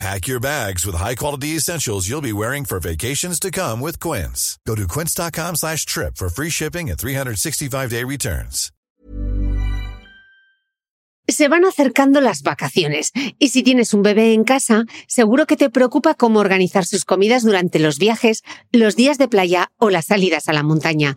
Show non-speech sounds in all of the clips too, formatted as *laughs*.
Pack your bags with high-quality essentials you'll be wearing for vacations to come with Quince. Go to quince.com slash trip for free shipping and 365-day returns. Se van acercando las vacaciones y si tienes un bebé en casa, seguro que te preocupa cómo organizar sus comidas durante los viajes, los días de playa o las salidas a la montaña.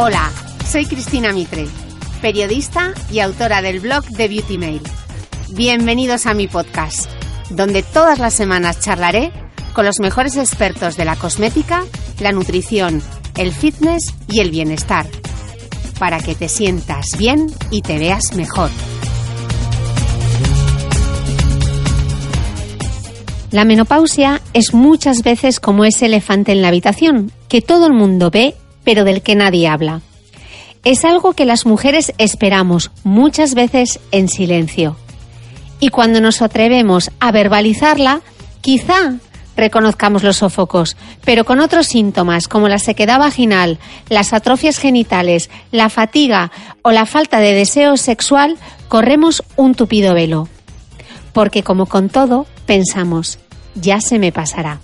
Hola, soy Cristina Mitre, periodista y autora del blog de Beauty Mail. Bienvenidos a mi podcast, donde todas las semanas charlaré con los mejores expertos de la cosmética, la nutrición, el fitness y el bienestar, para que te sientas bien y te veas mejor. La menopausia es muchas veces como ese elefante en la habitación, que todo el mundo ve pero del que nadie habla. Es algo que las mujeres esperamos muchas veces en silencio. Y cuando nos atrevemos a verbalizarla, quizá reconozcamos los sofocos, pero con otros síntomas como la sequedad vaginal, las atrofias genitales, la fatiga o la falta de deseo sexual, corremos un tupido velo. Porque como con todo, pensamos, ya se me pasará.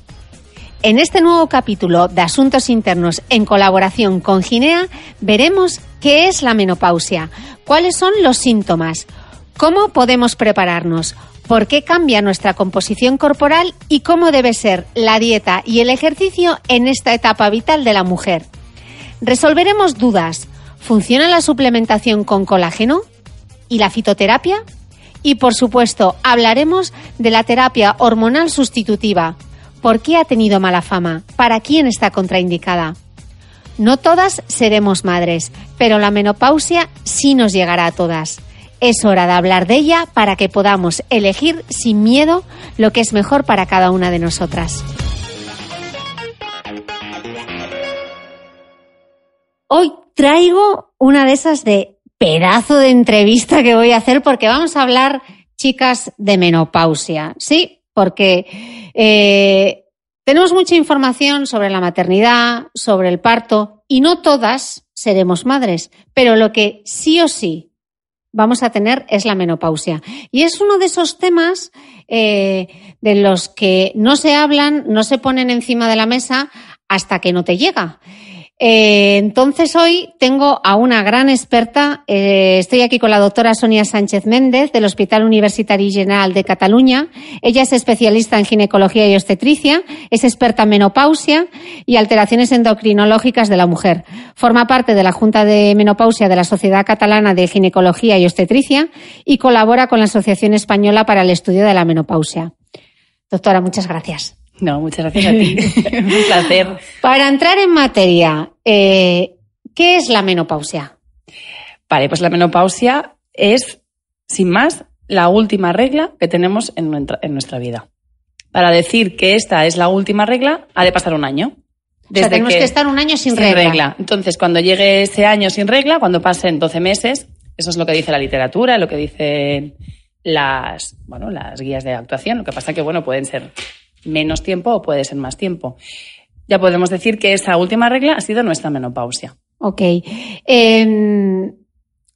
En este nuevo capítulo de Asuntos Internos en colaboración con Ginea, veremos qué es la menopausia, cuáles son los síntomas, cómo podemos prepararnos, por qué cambia nuestra composición corporal y cómo debe ser la dieta y el ejercicio en esta etapa vital de la mujer. Resolveremos dudas. ¿Funciona la suplementación con colágeno? ¿Y la fitoterapia? Y por supuesto, hablaremos de la terapia hormonal sustitutiva ¿Por qué ha tenido mala fama? ¿Para quién está contraindicada? No todas seremos madres, pero la menopausia sí nos llegará a todas. Es hora de hablar de ella para que podamos elegir sin miedo lo que es mejor para cada una de nosotras. Hoy traigo una de esas de pedazo de entrevista que voy a hacer porque vamos a hablar, chicas, de menopausia. Sí, porque eh, tenemos mucha información sobre la maternidad, sobre el parto, y no todas seremos madres, pero lo que sí o sí vamos a tener es la menopausia. Y es uno de esos temas eh, de los que no se hablan, no se ponen encima de la mesa hasta que no te llega. Eh, entonces hoy tengo a una gran experta. Eh, estoy aquí con la doctora Sonia Sánchez Méndez del Hospital Universitario General de Cataluña. Ella es especialista en ginecología y obstetricia, es experta en menopausia y alteraciones endocrinológicas de la mujer. Forma parte de la Junta de Menopausia de la Sociedad Catalana de Ginecología y Obstetricia y colabora con la Asociación Española para el Estudio de la Menopausia. Doctora, muchas gracias. No, muchas gracias a ti. *laughs* Un placer. Para entrar en materia, eh, ¿qué es la menopausia? Vale, pues la menopausia es, sin más, la última regla que tenemos en nuestra, vida. Para decir que esta es la última regla, ha de pasar un año. Desde tenemos que, estar un año sin, sin regla. Entonces, cuando llegue ese año sin regla, cuando pasen 12 meses, eso es lo que dice la literatura, lo que dicen las, bueno, las guías de actuación. Lo que pasa que, bueno, pueden ser menos tiempo o puede ser más tiempo. Ya podemos decir que esa última regla ha sido nuestra menopausia. Ok. Em,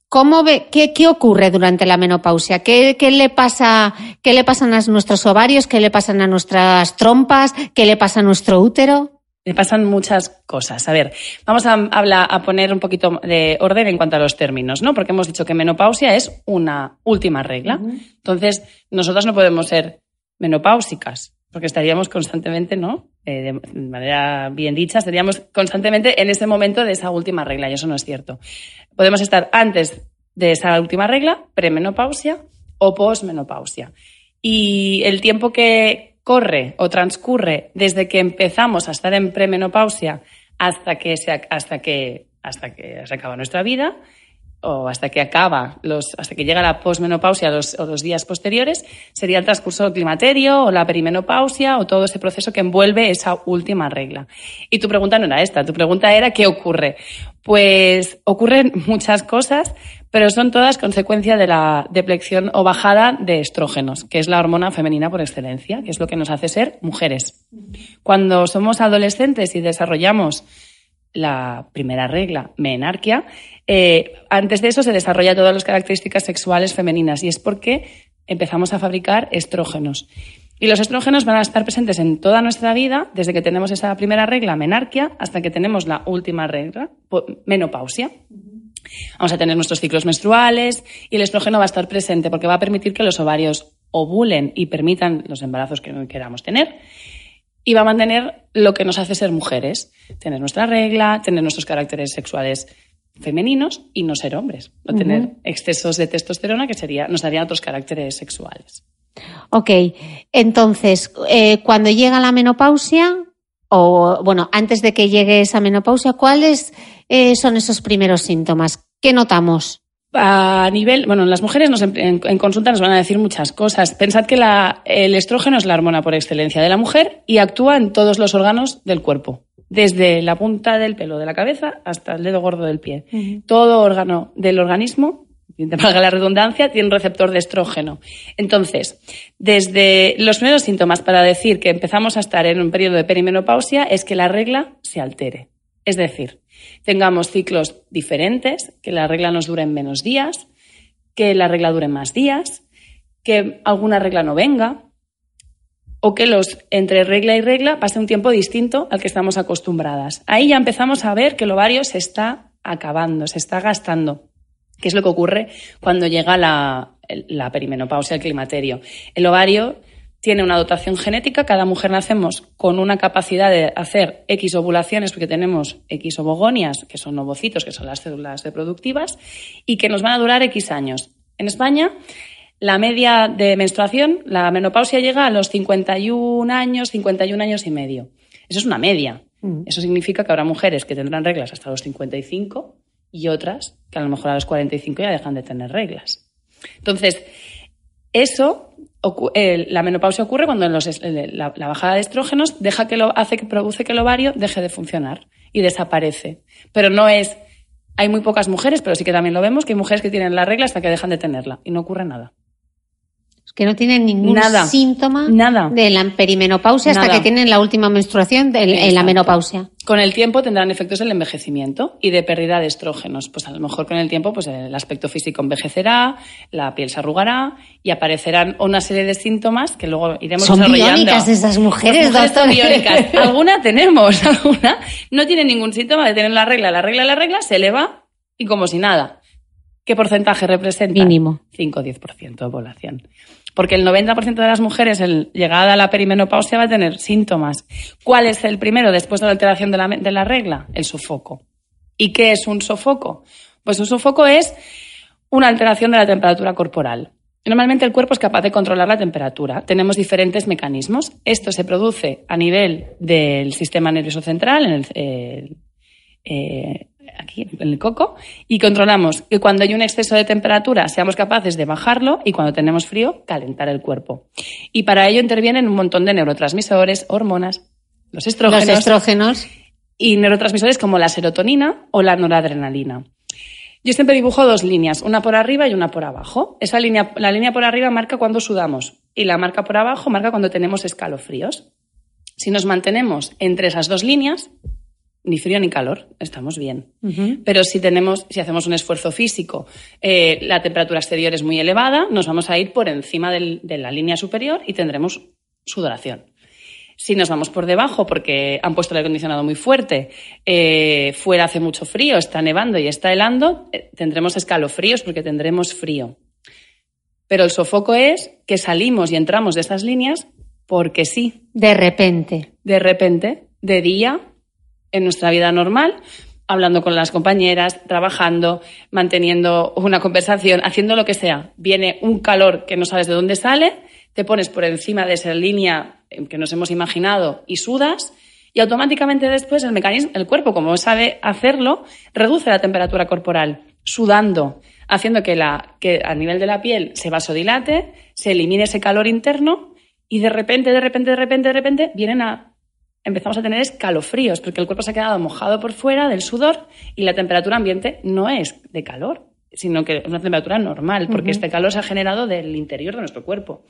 ¿Cómo ve, qué, qué, ocurre durante la menopausia? ¿Qué, ¿Qué, le pasa, ¿Qué le pasan a nuestros ovarios? ¿Qué le pasan a nuestras trompas? ¿Qué le pasa a nuestro útero? Le pasan muchas cosas. A ver, vamos a, hablar, a poner un poquito de orden en cuanto a los términos, ¿no? Porque hemos dicho que menopausia es una última regla. Entonces, nosotras no podemos ser menopáusicas, porque estaríamos constantemente, ¿no? Eh, de manera bien dicha, estaríamos constantemente en ese momento de esa última regla, y eso no es cierto. Podemos estar antes de esa última regla, premenopausia o posmenopausia. Y el tiempo que corre o transcurre desde que empezamos a estar en premenopausia hasta que se, hasta que, hasta que se acaba nuestra vida, o hasta que acaba, los, hasta que llega la posmenopausia o los días posteriores, sería el transcurso climaterio o la perimenopausia o todo ese proceso que envuelve esa última regla. Y tu pregunta no era esta, tu pregunta era ¿qué ocurre? Pues ocurren muchas cosas, pero son todas consecuencia de la deplección o bajada de estrógenos, que es la hormona femenina por excelencia, que es lo que nos hace ser mujeres. Cuando somos adolescentes y desarrollamos la primera regla, menarquia, eh, antes de eso se desarrolla todas las características sexuales femeninas y es porque empezamos a fabricar estrógenos. Y los estrógenos van a estar presentes en toda nuestra vida, desde que tenemos esa primera regla, menarquia, hasta que tenemos la última regla, menopausia. Vamos a tener nuestros ciclos menstruales y el estrógeno va a estar presente porque va a permitir que los ovarios ovulen y permitan los embarazos que queramos tener y va a mantener lo que nos hace ser mujeres, tener nuestra regla, tener nuestros caracteres sexuales femeninos y no ser hombres, no uh -huh. tener excesos de testosterona que sería, nos darían otros caracteres sexuales. Ok, entonces, eh, cuando llega la menopausia, o bueno, antes de que llegue esa menopausia, ¿cuáles eh, son esos primeros síntomas? ¿Qué notamos? A nivel, bueno, las mujeres nos, en, en, consulta nos van a decir muchas cosas. Pensad que la, el estrógeno es la hormona por excelencia de la mujer y actúa en todos los órganos del cuerpo, desde la punta del pelo de la cabeza hasta el dedo gordo del pie. Uh -huh. Todo órgano del organismo, valga la redundancia, tiene un receptor de estrógeno. Entonces, desde los primeros síntomas para decir que empezamos a estar en un periodo de perimenopausia es que la regla se altere. Es decir, tengamos ciclos diferentes, que la regla nos dure menos días, que la regla dure más días, que alguna regla no venga, o que los entre regla y regla pase un tiempo distinto al que estamos acostumbradas. Ahí ya empezamos a ver que el ovario se está acabando, se está gastando, que es lo que ocurre cuando llega la, la perimenopausia, el climaterio. El ovario tiene una dotación genética, cada mujer nacemos con una capacidad de hacer X ovulaciones porque tenemos X ovogonias, que son ovocitos, que son las células reproductivas, y que nos van a durar X años. En España, la media de menstruación, la menopausia llega a los 51 años, 51 años y medio. Eso es una media. Mm. Eso significa que habrá mujeres que tendrán reglas hasta los 55 y otras que a lo mejor a los 45 ya dejan de tener reglas. Entonces, eso la menopausia ocurre cuando los, la, la, bajada de estrógenos deja que lo, hace que produce que el ovario deje de funcionar y desaparece. Pero no es. Hay muy pocas mujeres, pero sí que también lo vemos, que hay mujeres que tienen la regla hasta que dejan de tenerla y no ocurre nada. Que no tienen ningún nada, síntoma nada. de la perimenopausia hasta nada. que tienen la última menstruación de, en la menopausia. Con el tiempo tendrán efectos del envejecimiento y de pérdida de estrógenos. Pues a lo mejor con el tiempo pues el aspecto físico envejecerá, la piel se arrugará y aparecerán una serie de síntomas que luego iremos son desarrollando. Biónicas esas mujeres, Las mujeres son biónicas. *laughs* alguna tenemos, *laughs* alguna no tiene ningún síntoma de tener la regla, la regla, la regla, se eleva y como si nada. ¿Qué porcentaje representa? Mínimo. 5 o 10% de población. Porque el 90% de las mujeres, el, llegada a la perimenopausia, va a tener síntomas. ¿Cuál es el primero después de la alteración de la, de la regla? El sofoco. ¿Y qué es un sofoco? Pues un sofoco es una alteración de la temperatura corporal. Normalmente el cuerpo es capaz de controlar la temperatura. Tenemos diferentes mecanismos. Esto se produce a nivel del sistema nervioso central, en el, eh, eh, aquí en el coco y controlamos que cuando hay un exceso de temperatura seamos capaces de bajarlo y cuando tenemos frío calentar el cuerpo. Y para ello intervienen un montón de neurotransmisores, hormonas, los estrógenos, los estrógenos. y neurotransmisores como la serotonina o la noradrenalina. Yo siempre dibujo dos líneas, una por arriba y una por abajo. Esa línea, la línea por arriba marca cuando sudamos y la marca por abajo marca cuando tenemos escalofríos. Si nos mantenemos entre esas dos líneas, ni frío ni calor, estamos bien. Pero si tenemos, si hacemos un esfuerzo físico, eh, la temperatura exterior es muy elevada, nos vamos a ir por encima del- de la línea superior y tendremos sudoración. Si nos vamos por debajo porque han puesto el acondicionado muy fuerte, eh, fuera hace mucho frío, está nevando y está helando, eh, tendremos escalofríos porque tendremos frío. Pero el sofoco es que salimos y entramos de esas líneas porque sí, De repente. de repente, de día, en nuestra vida normal, hablando con las compañeras, trabajando, manteniendo una conversación, haciendo lo que sea. Viene un calor que no sabes de dónde sale, te pones por encima de esa línea que nos hemos imaginado y sudas, y automáticamente después el mecanismo, el cuerpo, como sabe hacerlo, reduce la temperatura corporal, sudando, haciendo que, la, que a nivel de la piel se vasodilate, se elimine ese calor interno, y de repente, de repente, de repente, de repente, vienen a empezamos a tener escalofríos, porque el cuerpo se ha quedado mojado por fuera del sudor y la temperatura ambiente no es de calor, sino que es una temperatura normal, porque este calor se ha generado del interior de nuestro cuerpo.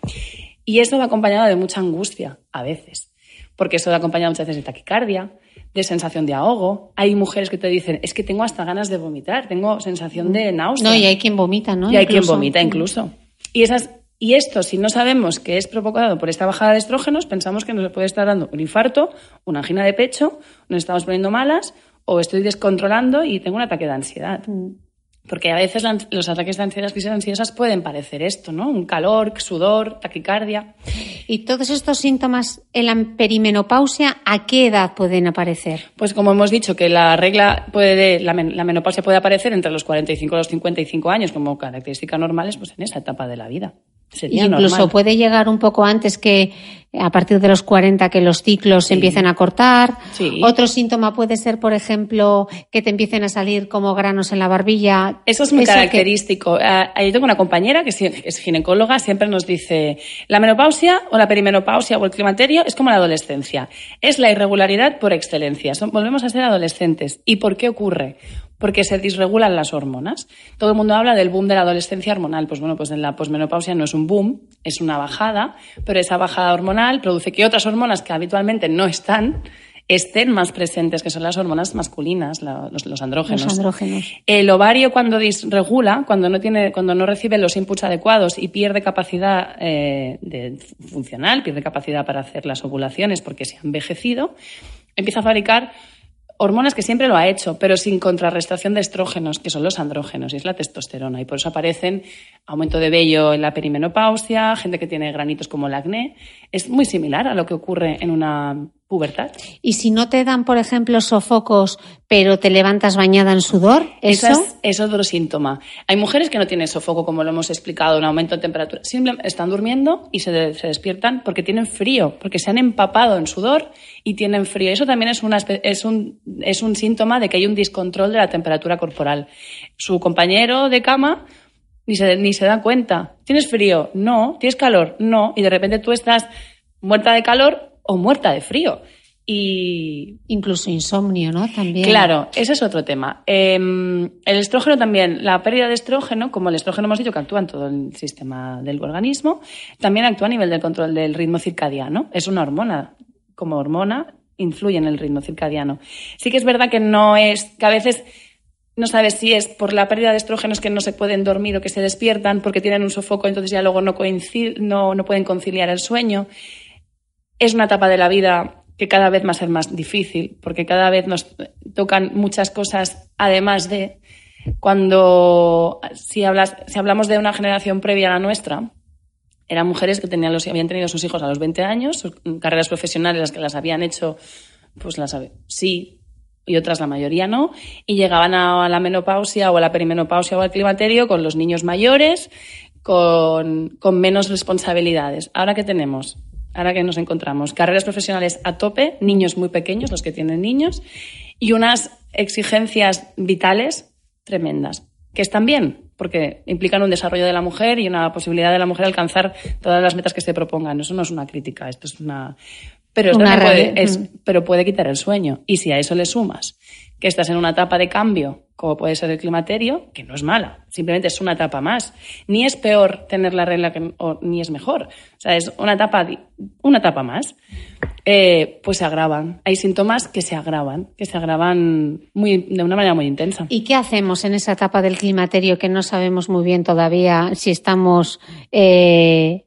Y eso va acompañado de mucha angustia, a veces, porque eso va acompañado muchas veces de taquicardia, de sensación de ahogo. Hay mujeres que te dicen, es que tengo hasta ganas de vomitar, tengo sensación de náusea. No, y hay quien vomita, ¿no? Y hay quien vomita incluso. Y, esas, y esto, si no sabemos que es provocado por esta bajada de estrógenos, pensamos que nos puede estar dando un infarto, una angina de pecho, nos estamos poniendo malas o estoy descontrolando y tengo un ataque de ansiedad. Mm. Porque a veces los ataques de ansiedad, crisis ansiosas pueden parecer esto, ¿no? Un calor, sudor, taquicardia. Y todos estos síntomas en la perimenopausia, ¿a qué edad pueden aparecer? Pues como hemos dicho que la regla puede, la, men- la menopausia puede aparecer entre los 45 y los 55 años como características normales, pues en esa etapa de la vida. Sería Incluso normal. puede llegar un poco antes que a partir de los 40 que los ciclos se empiecen a cortar. Sí. Otro síntoma puede ser, por ejemplo, que te empiecen a salir como granos en la barbilla. Eso es muy que- característico. Ah, Yo tengo una compañera que es ginecóloga, siempre nos dice, la menopausia o la perimenopausia o el climaterio es como la adolescencia. Es la irregularidad por excelencia. Son- volvemos a ser adolescentes. ¿Y por qué ocurre? Porque se disregulan las hormonas. Todo el mundo habla del boom de la adolescencia hormonal. Pues bueno, pues en la posmenopausia no es un boom, es una bajada, pero esa bajada hormonal produce que otras hormonas que habitualmente no están estén más presentes, que son las hormonas masculinas, la- los, los andrógenos. Los andrógenos. El ovario cuando disregula, cuando no tiene, cuando no recibe los inputs adecuados y pierde capacidad eh, de funcional, pierde capacidad para hacer las ovulaciones porque se ha envejecido, empieza a fabricar hormonas que siempre lo ha hecho, pero sin contrarrestación de estrógenos, que son los andrógenos, y es la testosterona. Y por eso aparecen aumento de vello en la perimenopausia, gente que tiene granitos como el acné. Es muy similar a lo que ocurre en una pubertad. Y si no te dan, por ejemplo, sofocos, pero te levantas bañada en sudor, eso. Es, es otro síntoma. Hay mujeres que no tienen sofoco, como lo hemos explicado, un aumento de temperatura. Simplemente están durmiendo y se despiertan porque tienen frío, porque se han empapado en sudor y tienen frío. Eso también es, una, es, un, es un síntoma de que hay un descontrol de la temperatura corporal. Su compañero de cama ni se, ni se da cuenta. ¿Tienes frío? No. ¿Tienes calor? No. Y de repente tú estás muerta de calor o muerta de frío. Y Incluso insomnio, ¿no? También. Claro, ese es otro tema. Eh, el estrógeno también, la pérdida de estrógeno, como el estrógeno hemos dicho que actúa en todo el sistema del organismo, también actúa a nivel del control del ritmo circadiano. Es una hormona. Como hormona, influye en el ritmo circadiano. Sí que es verdad que no es, que a veces no sabes si es por la pérdida de estrógenos que no se pueden dormir o que se despiertan porque tienen un sofoco, entonces ya luego no, no, no pueden conciliar el sueño. Es una etapa de la vida que cada vez va a ser más difícil, porque cada vez nos tocan muchas cosas, además de cuando, si, hablas, si hablamos de una generación previa a la nuestra, eran mujeres que tenían los, habían tenido sus hijos a los 20 años, carreras profesionales las que las habían hecho, pues las sí, y otras la mayoría no, y llegaban a la menopausia o a la perimenopausia o al climaterio con los niños mayores, con, con menos responsabilidades. Ahora que tenemos, ahora que nos encontramos, carreras profesionales a tope, niños muy pequeños, los que tienen niños, y unas exigencias vitales tremendas, que están bien, porque implican un desarrollo de la mujer y una posibilidad de la mujer alcanzar todas las metas que se propongan. Eso no es una crítica, esto es una... Pero, esto Una puede, es- pero puede quitar el sueño. Y si a eso le sumas que estás en una etapa de cambio como puede ser el climaterio, que no es mala, simplemente es una etapa más. Ni es peor tener la regla que, ni es mejor. O sea, es una etapa, una etapa más. Eh, pues se agravan. Hay síntomas que se agravan, que se agravan muy, de una manera muy intensa. ¿Y qué hacemos en esa etapa del climaterio que no sabemos muy bien todavía si estamos eh,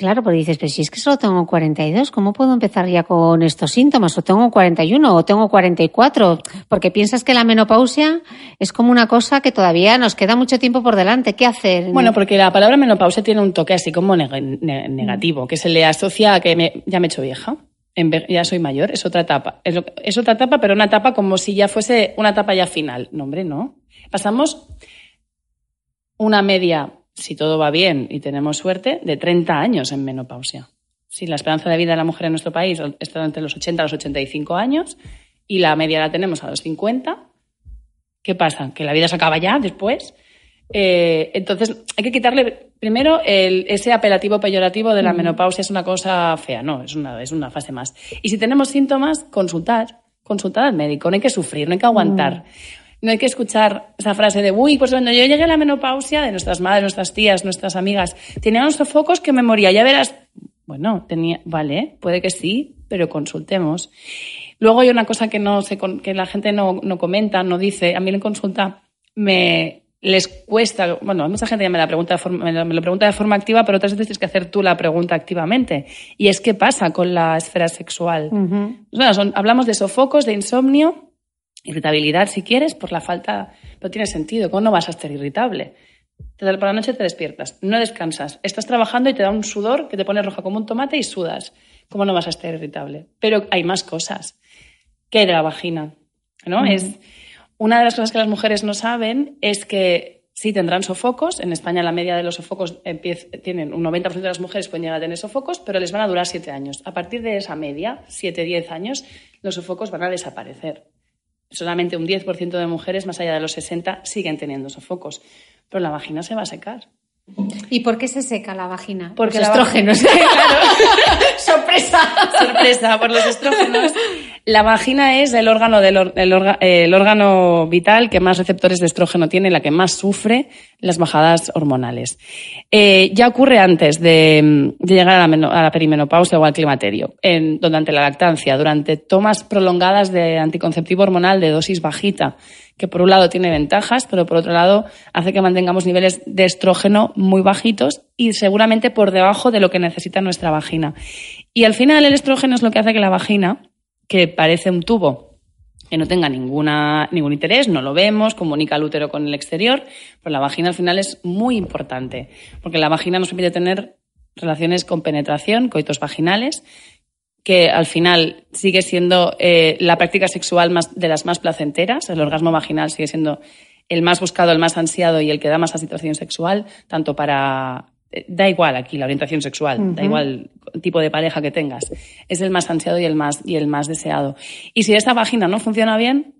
Claro, porque dices, pero si es que solo tengo 42, ¿cómo puedo empezar ya con estos síntomas? O tengo 41 o tengo 44, porque piensas que la menopausia es como una cosa que todavía nos queda mucho tiempo por delante. ¿Qué hacer? Bueno, porque la palabra menopausia tiene un toque así como negativo, que se le asocia a que ya me he hecho vieja. Ya soy mayor, es otra etapa. Es, otra etapa, pero una etapa como si ya fuese una etapa ya final. No, hombre, no. Pasamos una media si todo va bien y tenemos suerte, de 30 años en menopausia. Si la esperanza de vida de la mujer en nuestro país está entre los 80 y los 85 años y la media la tenemos a los 50, ¿qué pasa? ¿Que la vida se acaba ya después? Eh, entonces, hay que quitarle primero ese apelativo peyorativo de la menopausia es una cosa fea, no, es una, es una fase más. Y si tenemos síntomas, consultar, consultar al médico, no hay que sufrir, no hay que aguantar. No hay que escuchar esa frase de, uy, pues cuando yo llegué a la menopausia, de nuestras madres, nuestras tías, nuestras amigas, tenía unos sofocos que me moría, ya verás. Bueno, tenía, vale, puede que sí, pero consultemos. Luego hay una cosa que no sé, que la gente no, no comenta, no dice. A mí en consulta me les cuesta, bueno, mucha gente ya me, la pregunta de forma, me lo pregunta de forma activa, pero otras veces tienes que hacer tú la pregunta activamente. Y es qué pasa con la esfera sexual. hablamos de sofocos, de insomnio, Irritabilidad, si quieres, por la falta. No tiene sentido. ¿Cómo no vas a estar irritable? Por la noche te despiertas, no descansas, estás trabajando y te da un sudor que te pone roja como un tomate y sudas. ¿Cómo no vas a estar irritable? Pero hay más cosas. ¿Qué de la vagina? ¿No? Es una de las cosas que las mujeres no saben es que sí tendrán sofocos. En España la media de los sofocos tienen un 90% de las mujeres pueden llegar a tener sofocos, pero les van a durar 7 años. A partir de esa media, 7-10 años, los sofocos van a desaparecer solamente un 10% de mujeres más allá de los 60 siguen teniendo sofocos. Pero la vagina se va a secar. ¿Y por qué se seca la vagina? Porque los estrógenos. *laughs* *laughs* ¡Sorpresa! Sorpresa, por los estrógenos. La vagina es el órgano, del, el, órgano vital que más receptores de estrógeno tiene, la que más sufre las bajadas hormonales. Eh, ya ocurre antes de, llegar a la, perimenopausia o al climaterio, en, durante la lactancia, durante tomas prolongadas de anticonceptivo hormonal de dosis bajita, que por un lado tiene ventajas, pero por otro lado hace que mantengamos niveles de estrógeno muy bajitos y seguramente por debajo de lo que necesita nuestra vagina. Y al final el estrógeno es lo que hace que la vagina que parece un tubo que no tenga ninguna, ningún interés, no lo vemos, comunica el útero con el exterior, pero la vagina al final es muy importante, porque la vagina nos permite tener relaciones con penetración, coitos vaginales, que al final sigue siendo eh, la práctica sexual más, de las más placenteras, el orgasmo vaginal sigue siendo el más buscado, el más ansiado y el que da más situación sexual, tanto para da igual aquí la orientación sexual, da igual el tipo de pareja que tengas, es el más ansiado y el más, y el más deseado. Y si esa vagina no funciona bien,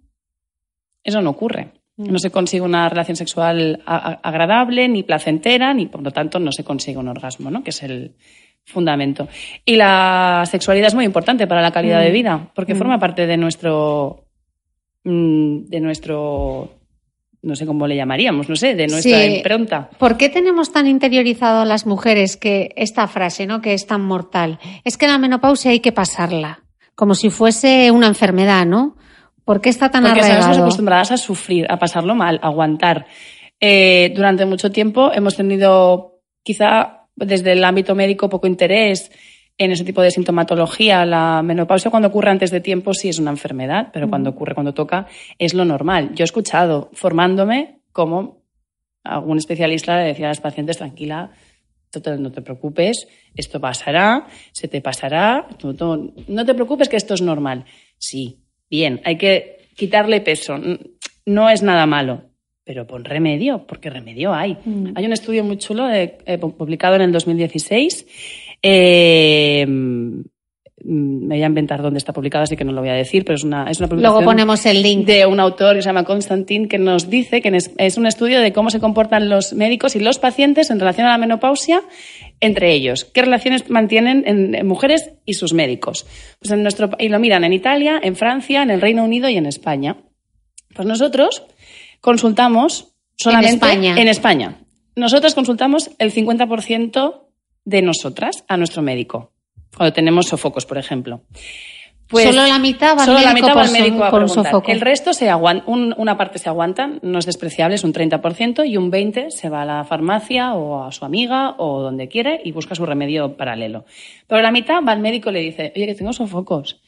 eso no ocurre. Mm. No se consigue una relación sexual agradable, ni placentera, ni por lo tanto no se consigue un orgasmo, ¿no? que es el fundamento. Y la sexualidad es muy importante para la calidad de mm. vida, porque mm. forma parte de nuestro, de nuestro no sé cómo le llamaríamos, no sé, de nuestra impronta. ¿Por qué tenemos tan interiorizado a las mujeres que esta frase, ¿no? que es tan mortal? Es que la menopausia hay que pasarla, como si fuese una enfermedad, ¿no? ¿Por qué está tan Porque arraigado? estamos acostumbradas a sufrir, a pasarlo mal, a aguantar. Eh, durante mucho tiempo hemos tenido, quizá desde el ámbito médico, poco interés en ese tipo de sintomatología. La menopausia cuando ocurre antes de tiempo sí es una enfermedad, pero cuando ocurre, cuando toca, es lo normal. Yo he escuchado, formándome, como algún especialista le decía a las pacientes, tranquila, no te preocupes, esto pasará, se te pasará, no te preocupes que esto es normal. Sí, bien, hay que quitarle peso, no es nada malo, pero pon remedio, porque remedio hay. Mm. Hay un estudio muy chulo de, eh, publicado en el 2016 eh, mm, me voy a inventar dónde está publicado, así que no lo voy a decir, pero es una, es una publicación. Luego ponemos el link. De un autor que se llama Constantin, que nos dice que es un estudio de cómo se comportan los médicos y los pacientes en relación a la menopausia entre ellos. ¿Qué relaciones mantienen en, mujeres y sus médicos? Pues en nuestro, y lo miran en Italia, en Francia, en el Reino Unido y en España. Pues nosotros consultamos solamente España. en España. Nosotras consultamos el 50% de nosotras a nuestro médico, cuando tenemos sofocos, por ejemplo. Pues solo la mitad va al solo la médico mitad va al médico a por un preguntar. El resto se aguanta, una parte se aguanta, no es despreciable, es un 30%, y un 20% se va a la farmacia o a su amiga o donde quiere y busca su remedio paralelo. Pero la mitad va al médico y le dice, oye, que tengo sofocos.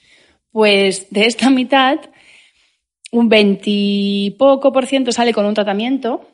Pues de esta mitad, un 20 y poco por ciento sale con un tratamiento,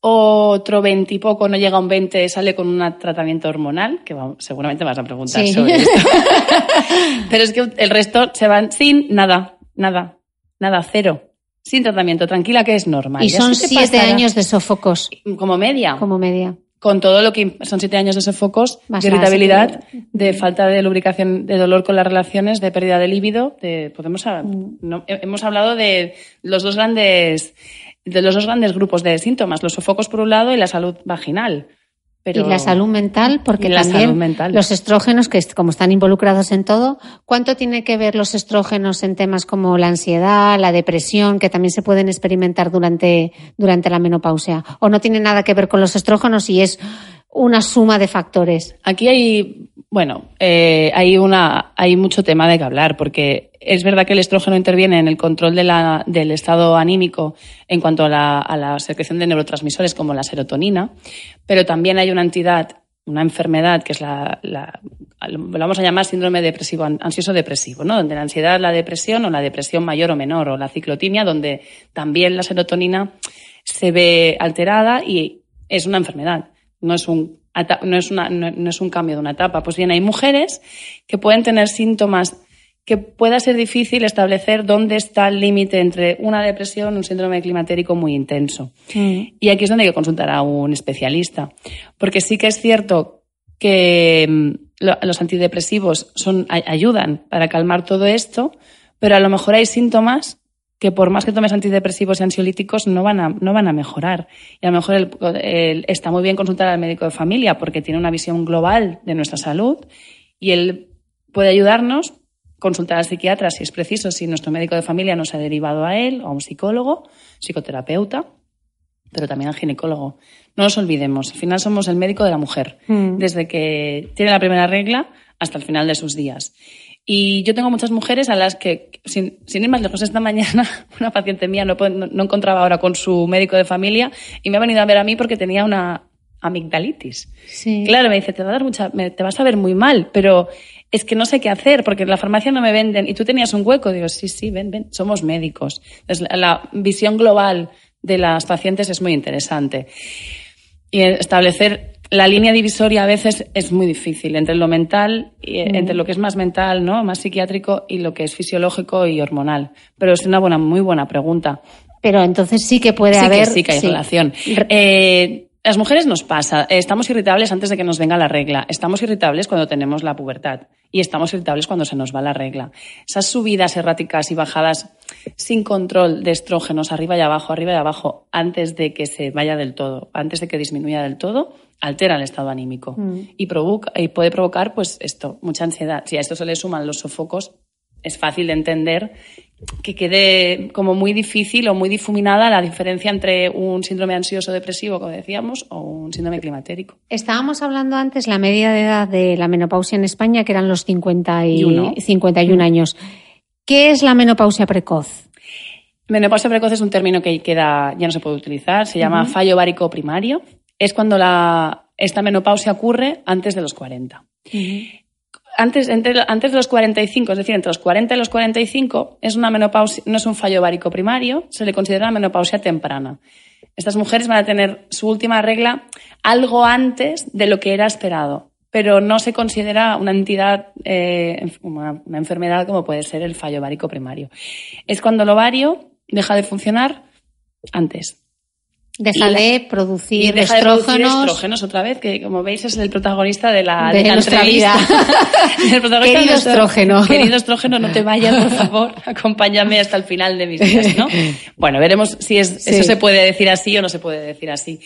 otro 20 y poco, no llega a un 20, sale con un tratamiento hormonal, que vamos- seguramente vas a preguntar Sí. sobre esto. *laughs* Pero es que el resto se van sin nada, nada, nada, cero. Sin tratamiento, tranquila que es normal. Y Ya son siete pasará. años de sofocos Como media. como media. Con todo lo que son siete años de sofocos, Más de irritabilidad, de falta de lubricación, de dolor con las relaciones, de pérdida de líbido, de, podemos, Mm. no, he- hemos hablado de los dos grandes, de los dos grandes grupos de síntomas, los sofocos por un lado y la salud vaginal. Pero, Y la salud mental, porque la también salud mental. los estrógenos, que como están involucrados en todo, ¿cuánto tiene que ver los estrógenos en temas como la ansiedad, la depresión, que también se pueden experimentar durante, durante la menopausia? ¿O no tiene nada que ver con los estrógenos y es una suma de factores? Aquí hay, bueno, eh, hay una, hay mucho tema de que hablar, porque es verdad que el estrógeno interviene en el control del estado anímico en cuanto a la, secreción de neurotransmisores como la serotonina, pero también hay una entidad, una enfermedad que es la, lo vamos a llamar síndrome depresivo, ansioso depresivo, ¿no? Donde la ansiedad, la depresión o la depresión mayor o menor o la ciclotimia, donde también la serotonina se ve alterada y es una enfermedad, no es un, no es un cambio de una etapa. Pues bien, hay mujeres que pueden tener síntomas que pueda ser difícil establecer dónde está el límite entre una depresión y un síndrome climatérico muy intenso. Y aquí es donde hay que consultar a un especialista. Porque sí que es cierto que mm, lo- los antidepresivos son, ay- ayudan para calmar todo esto, pero a lo mejor hay síntomas que por más que tomes antidepresivos y ansiolíticos no van a, no van a mejorar. Y a lo mejor el- el- está muy bien consultar al médico de familia porque tiene una visión global de nuestra salud y él puede ayudarnos, consultar al psiquiatra si es preciso, si nuestro médico de familia nos ha derivado a él o a un psicólogo, psicoterapeuta, pero también al ginecólogo. No nos olvidemos, al final somos el médico de la mujer, Mm. desde que tiene la primera regla hasta el final de sus días. Y yo tengo muchas mujeres a las que, sin, sin ir más lejos, esta mañana *laughs* una paciente mía no, puede- no- no encontraba ahora con su médico de familia y me ha venido a ver a mí porque tenía una amigdalitis. Sí. Claro, me dice, te va a dar mucha, te vas a ver muy mal, pero es que no sé qué hacer porque en la farmacia no me venden y tú tenías un hueco. Digo, sí, sí, ven, ven, somos médicos. Entonces, la, visión global de las pacientes es muy interesante. Y establecer la línea divisoria a veces es muy difícil entre lo mental, y, eh, entre lo que es más mental, ¿no? Más psiquiátrico y lo que es fisiológico y hormonal. Pero es una buena, muy buena pregunta. Pero entonces sí que puede sí haber. que sí que hay relación. Eh, las mujeres nos pasa, estamos irritables antes de que nos venga la regla, estamos irritables cuando tenemos la pubertad. Y estamos irritables cuando se nos va la regla. Esas subidas erráticas y bajadas sin control de estrógenos arriba y abajo, arriba y abajo, antes de que se vaya del todo, antes de que disminuya del todo, altera el estado anímico. Y, provoca, y puede provocar pues esto, mucha ansiedad. Si a esto se le suman los sofocos, es fácil de entender que quede como muy difícil o muy difuminada la diferencia entre un síndrome ansioso depresivo, como decíamos, o un síndrome climatérico. Estábamos hablando antes la media de edad de la menopausia en España, que eran los 50 y, uno. 51 años. ¿Qué es la menopausia precoz? Menopausia precoz es un término que queda, ya no se puede utilizar, se llama fallo ovárico primario. Es cuando la, esta menopausia ocurre antes de los 40. Antes, entre- antes de los 45, es decir, entre los 40 y los 45, es una menopausia, no es un fallo ovárico primario, se le considera una menopausia temprana. Estas mujeres van a tener su última regla algo antes de lo que era esperado, pero no se considera una entidad, eh, una enfermedad como puede ser el fallo ovárico primario. Es cuando el ovario deja de funcionar antes. Deja la- de producir deja de producir estrógenos. estrógenos otra vez, que como veis es el protagonista de la, De la nuestra entrevista. *laughs* El protagonista de Querido estrógeno. Querido estrógeno, no te vayas, por *laughs* favor. Acompáñame hasta el final de mis días, ¿no? Bueno, veremos si es, Sí. eso se puede decir así o no se puede decir así.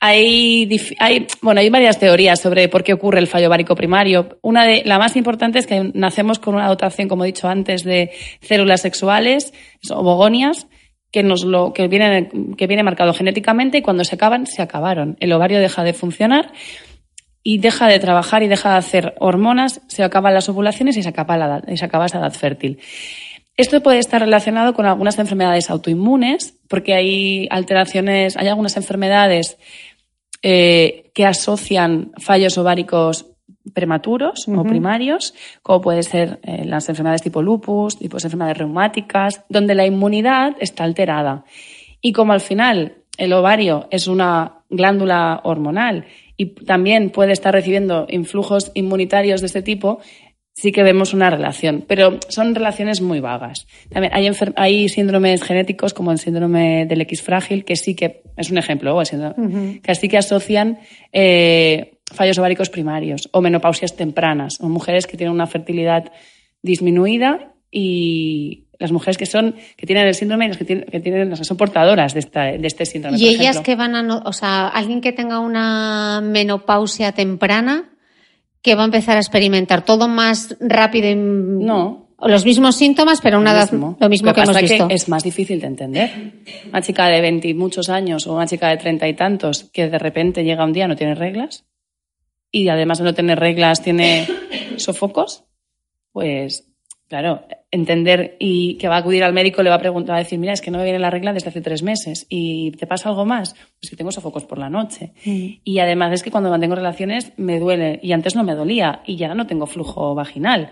Hay, hay, bueno, hay varias teorías sobre por qué ocurre el fallo ovárico primario. Una de, la más importante es que nacemos con una dotación, como he dicho antes, de células sexuales, ovogonias, que nos lo que viene que viene marcado genéticamente y cuando se acaban se acabaron. El ovario deja de funcionar y deja de trabajar y deja de hacer hormonas, se acaban las ovulaciones y se acaba la y se acaba esa edad fértil. Esto puede estar relacionado con algunas enfermedades autoinmunes, porque hay alteraciones, hay algunas enfermedades eh, que asocian fallos ováricos prematuros o primarios, como pueden ser eh, las enfermedades tipo lupus, tipo enfermedades reumáticas, donde la inmunidad está alterada. Y como al final el ovario es una glándula hormonal y también puede estar recibiendo influjos inmunitarios de este tipo, sí que vemos una relación, pero son relaciones muy vagas. También hay, hay síndromes genéticos como el síndrome del X frágil, que sí que es un ejemplo, que sí que asocian eh, fallos ováricos primarios o menopausias tempranas, o mujeres que tienen una fertilidad disminuida y las mujeres que son que tienen el síndrome las que tienen, que tienen son portadoras de, esta, de este síndrome. Y ellas que van a, o sea, alguien que tenga una menopausia temprana que va a empezar a experimentar todo más rápido y no los mismos síntomas, pero una edad lo mismo que, hemos visto. Que es más difícil de entender. Una chica de 20 y muchos años o una chica de treinta y tantos que de repente llega un día no tiene reglas y además de no tener reglas tiene sofocos, pues Claro, entender y que va a acudir al médico le va a preguntar, va a decir, mira, es que no me viene la regla desde hace tres meses y ¿te pasa algo más? Pues que tengo sofocos por la noche. Mm. Y además es que cuando mantengo relaciones me duele y antes no me dolía y ya no tengo flujo vaginal.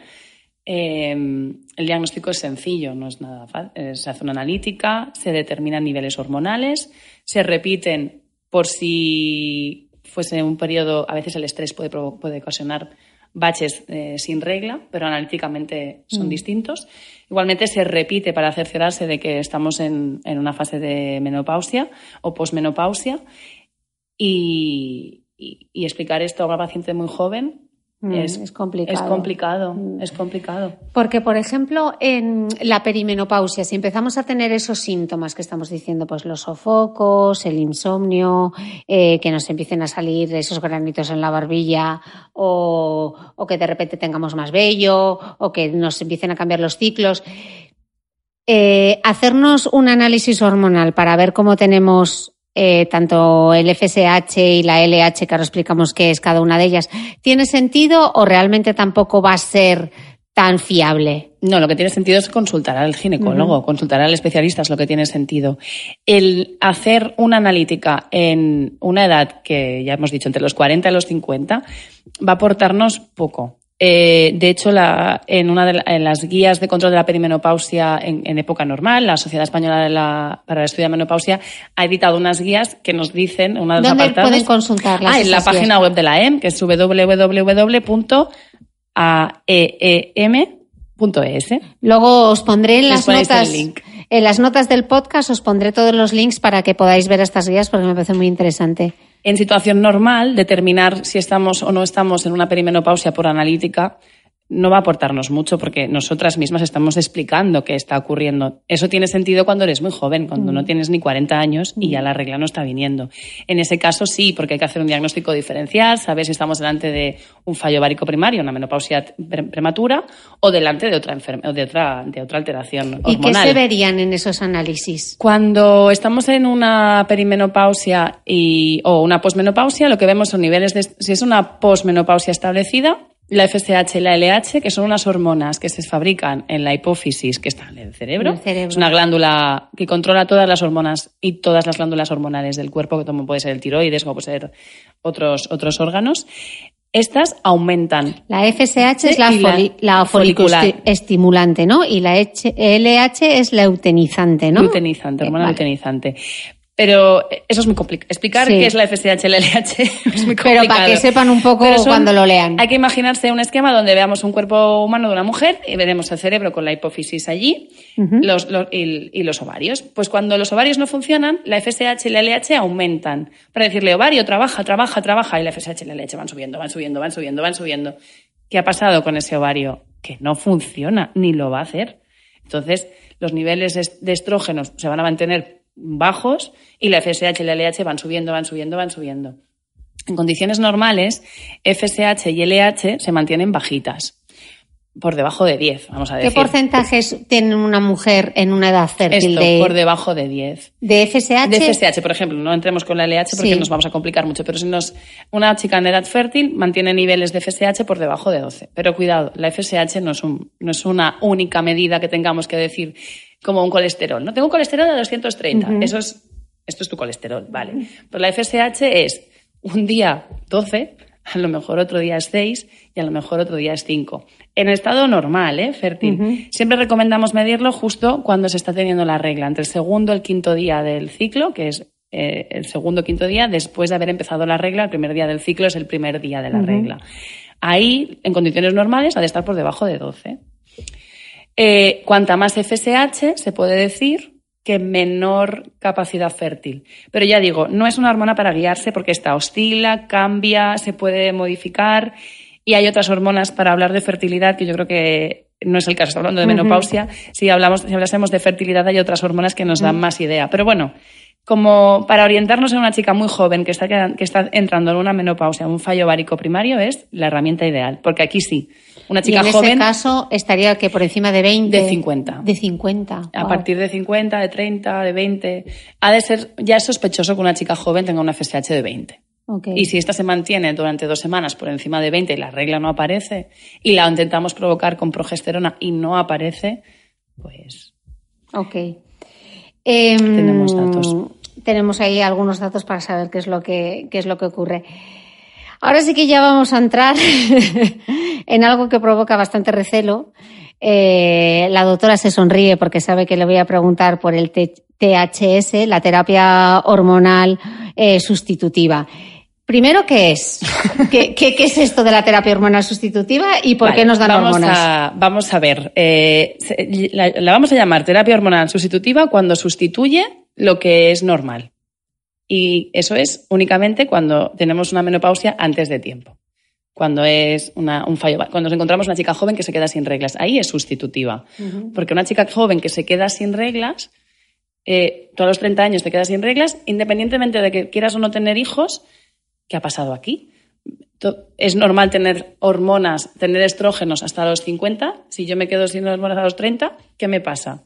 Em, el diagnóstico es sencillo, no es nada fácil. Eh, se hace una analítica, se determinan niveles hormonales, se repiten por si fuese un periodo, a veces el estrés puede, puede ocasionar baches eh, sin regla, pero analíticamente son mm. distintos. Igualmente se repite para cerciorarse de que estamos en, una fase de menopausia o posmenopausia y, y explicar esto a una paciente muy joven Mm, es, complicado. Es complicado, mm. es complicado. Porque, por ejemplo, en la perimenopausia, si empezamos a tener esos síntomas que estamos diciendo, pues los sofocos, el insomnio, eh, que nos empiecen a salir esos granitos en la barbilla, o, que de repente tengamos más vello, o que nos empiecen a cambiar los ciclos, eh, hacernos un análisis hormonal para ver cómo tenemos eh, tanto el FSH y la LH, que ahora explicamos qué es cada una de ellas, ¿tiene sentido o realmente tampoco va a ser tan fiable? No, lo que tiene sentido es consultar al ginecólogo, consultar al especialista es lo que tiene sentido. El hacer una analítica en una edad que ya hemos dicho entre los 40 y los 50 va a aportarnos poco. Eh, de hecho, en una de las guías de control de la perimenopausia en, época normal, la Sociedad Española para el Estudio de la Menopausia ha editado unas guías que nos dicen, una de los ¿Dónde pueden consultarlas? Ah, en la página web de la EM, que es www.aeem.es. Luego os pondré en las notas. En las notas del podcast os pondré todos los links para que podáis ver estas guías porque me parece muy interesante en situación normal, determinar si estamos o no estamos en una perimenopausia por analítica no va a aportarnos mucho porque nosotras mismas estamos explicando qué está ocurriendo. Eso tiene sentido cuando eres muy joven, cuando no mm. tienes ni 40 años y ya mm. la regla no está viniendo. En ese caso sí, porque hay que hacer un diagnóstico diferencial, saber si estamos delante de un fallo várico primario, una menopausia prematura o delante de otra enfermedad de otra de otra alteración hormonal. ¿Y qué se verían en esos análisis? Cuando estamos en una perimenopausia y, o una posmenopausia, lo que vemos son niveles de si es una posmenopausia establecida, la FSH y la LH, que son unas hormonas que se fabrican en la hipófisis, que está en el cerebro. Es una glándula que controla todas las hormonas y todas las glándulas hormonales del cuerpo, como puede ser el tiroides, como puede ser otros, otros órganos. Estas aumentan. La FSH es la, la folicular estimulante, ¿no? Y la LH es la leutenizante, ¿no? Leutenizante, hormona leutenizante. Pero eso es muy complicado. Explicar qué es la FSH y la LH es muy complicado. Pero para que sepan un poco cuando lo lean. Hay que imaginarse un esquema donde veamos un cuerpo humano de una mujer y veremos el cerebro con la hipófisis allí los, y, los ovarios. Pues cuando los ovarios no funcionan, la FSH y la LH aumentan. Para decirle, ovario, trabaja, trabaja, trabaja, y la FSH y la LH van subiendo, van subiendo, van subiendo, van subiendo. ¿Qué ha pasado con ese ovario? Que no funciona, ni lo va a hacer. Entonces, los niveles de estrógenos se van a mantener bajos y la FSH y la LH van subiendo, van subiendo, van subiendo. En condiciones normales, FSH y LH se mantienen bajitas. por debajo de 10, vamos a decir. ¿Qué porcentajes tiene una mujer en una edad fértil? Esto, de, por debajo de 10. ¿De FSH? De FSH, por ejemplo, no entremos con la LH porque Sí. nos vamos a complicar mucho, pero si nos, una chica en edad fértil mantiene niveles de FSH por debajo de 12. Pero cuidado, la FSH no es, un, no es una única medida que tengamos que decir como un colesterol. No tengo un colesterol de 230. Ujú. Eso es, esto es tu colesterol, vale. Pero la FSH es un día 12, a lo mejor otro día es 6 y a lo mejor otro día es 5. En estado normal, ¿eh? Fértil. Siempre recomendamos medirlo justo cuando se está teniendo la regla, entre el segundo y el quinto día del ciclo, que es eh, el segundo o quinto día después de haber empezado la regla. El primer día del ciclo es el primer día de la regla. Ahí, en condiciones normales, ha de estar por debajo de 12. Eh, cuanta más FSH, se puede decir que menor capacidad fértil. Pero ya digo, no es una hormona para guiarse porque esta oscila, cambia, se puede modificar y hay otras hormonas para hablar de fertilidad que yo creo que no es el caso. Hablando de menopausia. Si hablamos, si hablásemos de fertilidad hay otras hormonas que nos dan más idea. Pero bueno, como para orientarnos en una chica muy joven que está, que está entrando en una menopausia, un fallo ovárico primario, es la herramienta ideal. Porque aquí sí, una Y chica en ese joven caso estaría que por encima de 20. de 50. De 50. A Wow. partir de 50, de 30, de 20. Ha de ser, ya es sospechoso que una chica joven tenga una FSH de 20. Y si esta se mantiene durante dos semanas por encima de 20 y la regla no aparece, y la intentamos provocar con progesterona y no aparece, pues Ok. Em, Tenemos datos. Tenemos ahí algunos datos para saber qué es lo que, qué es lo que ocurre. Ahora sí que ya vamos a entrar *laughs* en algo que provoca bastante recelo. Eh, la doctora se sonríe porque sabe que le voy a preguntar por el THS, la terapia hormonal eh, sustitutiva. Primero, ¿qué es? *laughs* ¿Qué, qué, qué es esto de la terapia hormonal sustitutiva y por Vale, qué nos dan vamos hormonas? A, vamos a ver. eh, la, la vamos a llamar terapia hormonal sustitutiva cuando sustituye lo que es normal. Y eso es únicamente cuando tenemos una menopausia antes de tiempo. Cuando es una- un fallo, cuando nos encontramos una chica joven que se queda sin reglas, ahí es sustitutiva. Porque una chica joven que se queda sin reglas, eh, tú a los 30 años te quedas sin reglas, independientemente de que quieras o no tener hijos, ¿qué ha pasado aquí? Es normal tener hormonas, tener estrógenos hasta los 50. Si yo me quedo sin hormonas a los 30, ¿qué me pasa?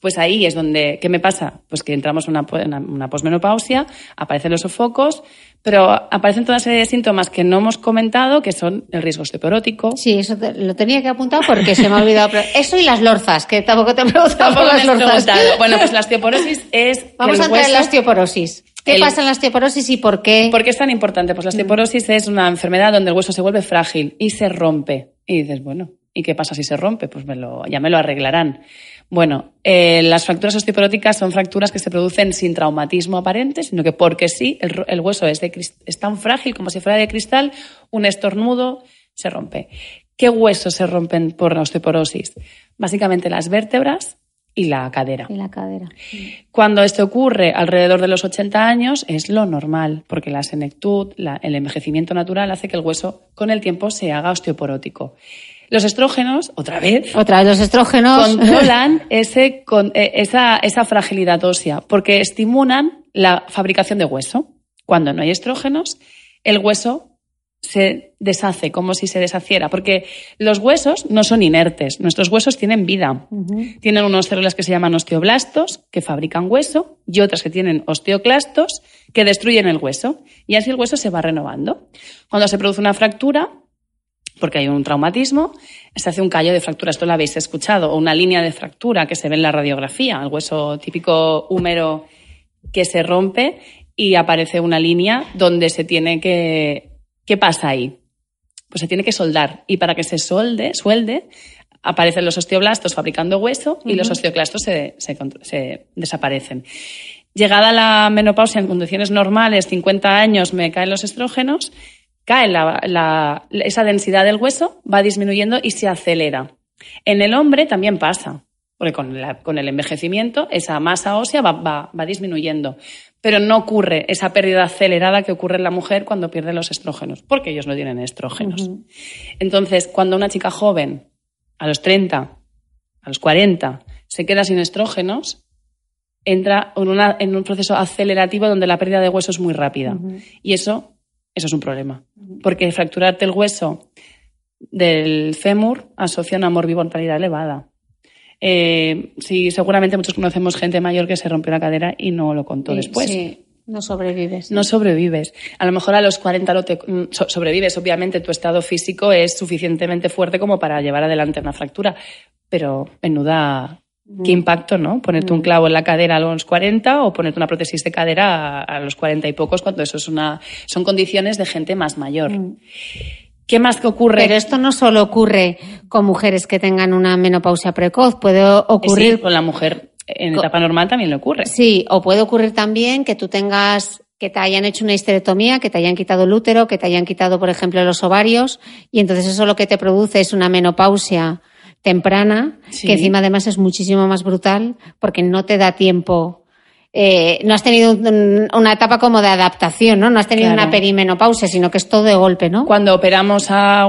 Pues ahí es donde, ¿qué me pasa? Pues que entramos en una, po- en una, una posmenopausia, aparecen los sofocos, pero aparecen toda una serie de síntomas que no hemos comentado, que son el riesgo osteoporótico, Sí, eso te- lo tenía que apuntar porque se me ha olvidado. Eso y las lorzas, que tampoco te he preguntado Tampoco las lorzas. preguntado. Bueno, pues la osteoporosis es. Vamos a entrar en la osteoporosis. ¿Qué el- pasa en la osteoporosis y por qué? ¿Por qué es tan importante? Pues la osteoporosis es una enfermedad donde el hueso se vuelve frágil y se rompe. Y dices, bueno, ¿y qué pasa si se rompe? Pues me lo, ya me lo arreglarán. Bueno, eh, las fracturas osteoporóticas son fracturas que se producen sin traumatismo aparente, sino que porque sí, el, hueso es, de, cris- es tan frágil como si fuera de cristal, un estornudo se rompe. ¿Qué huesos se rompen por la osteoporosis? Básicamente las vértebras y la cadera. Y la cadera. Cuando esto ocurre alrededor de los 80 años es lo normal, porque la senectud, la- el envejecimiento natural hace que el hueso con el tiempo se haga osteoporótico. Los estrógenos, otra vez, Otra vez los estrógenos. controlan *laughs* ese, con- eh, esa, esa fragilidad ósea, porque estimulan la fabricación de hueso. Cuando no hay estrógenos, el hueso se deshace como si se deshaciera, porque los huesos no son inertes, nuestros huesos tienen vida. Tienen unas células que se llaman osteoblastos, que fabrican hueso, y otras que tienen osteoclastos, que destruyen el hueso. Y así el hueso se va renovando. Cuando se produce una fractura, porque hay un traumatismo, se hace un callo de fractura. Esto lo habéis escuchado, o una línea de fractura que se ve en la radiografía, el hueso típico húmero que se rompe y aparece una línea donde se tiene que... ¿Qué pasa ahí? Pues se tiene que soldar. Y para que se solde, suelde, aparecen los osteoblastos fabricando hueso y los osteoclastos se, se contr- se desaparecen. Llegada la menopausia en condiciones normales, 50 años, me caen los estrógenos, cae la- la- esa densidad del hueso, va disminuyendo y se acelera. En el hombre también pasa, porque con, la- con el envejecimiento esa masa ósea va, va- va disminuyendo, pero no ocurre esa pérdida acelerada que ocurre en la mujer cuando pierde los estrógenos, porque ellos no tienen estrógenos. Entonces, cuando una chica joven, a los 30, a los 40, se queda sin estrógenos, entra en, una- en un proceso acelerativo donde la pérdida de hueso es muy rápida. Y eso, eso es un problema. Porque fracturarte el hueso del fémur asocia una mortalidad elevada. Eh, sí, seguramente muchos conocemos gente mayor que se rompió la cadera y no lo contó después. Sí. No sobrevives. No sobrevives. A lo mejor a los 40 no te mm, sobrevives. Obviamente tu estado físico es suficientemente fuerte como para llevar adelante una fractura. Pero menuda, qué impacto, ¿no? Ponerte un clavo en la cadera a los 40 o ponerte una prótesis de cadera a, los 40 y pocos cuando eso es una, son condiciones de gente más mayor. ¿Qué más que ocurre? Pero esto no solo ocurre con mujeres que tengan una menopausia precoz, puede ocurrir con la mujer en etapa normal también le ocurre. Sí, o puede ocurrir también que tú tengas que te hayan hecho una histerectomía, que te hayan quitado el útero, que te hayan quitado, por ejemplo, los ovarios, y entonces eso lo que te produce es una menopausia temprana, que encima además es muchísimo más brutal, porque no te da tiempo. Eh, no has tenido una etapa como de adaptación, ¿no? No has tenido una perimenopausia, sino que es todo de golpe, ¿no? Cuando operamos a,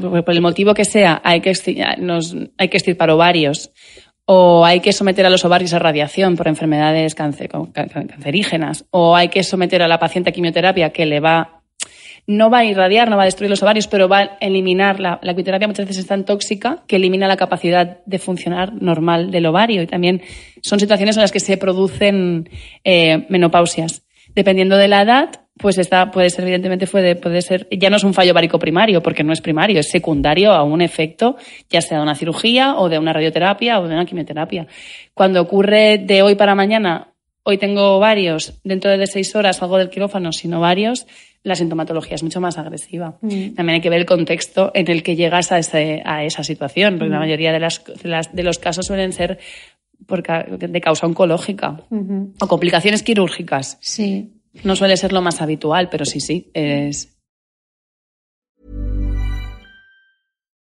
por el motivo que sea, hay que, nos, hay que estirpar ovarios o hay que someter a los ovarios a radiación por enfermedades cancerígenas, o hay que someter a la paciente a quimioterapia que le va, no va a irradiar, no va a destruir los ovarios, pero va a eliminar, la, la muchas veces es tan tóxica que elimina la capacidad de funcionar normal del ovario y también son situaciones en las que se producen eh, menopausias. Dependiendo de la edad, pues esta puede ser, evidentemente, puede, puede ser, ya no es un fallo várico primario, porque no es primario, es secundario a un efecto, ya sea de una cirugía o de una radioterapia o de una quimioterapia. Cuando ocurre de hoy para mañana, hoy tengo varios, dentro de seis horas salgo del quirófano sin ovarios, la sintomatología es mucho más agresiva. Mm. También hay que ver el contexto en el que llegas a, ese, a esa situación, porque la mm. mayoría de, las, de, los casos suelen ser de causa oncológica o complicaciones quirúrgicas. Sí. No suele ser lo más habitual, pero sí, sí, es.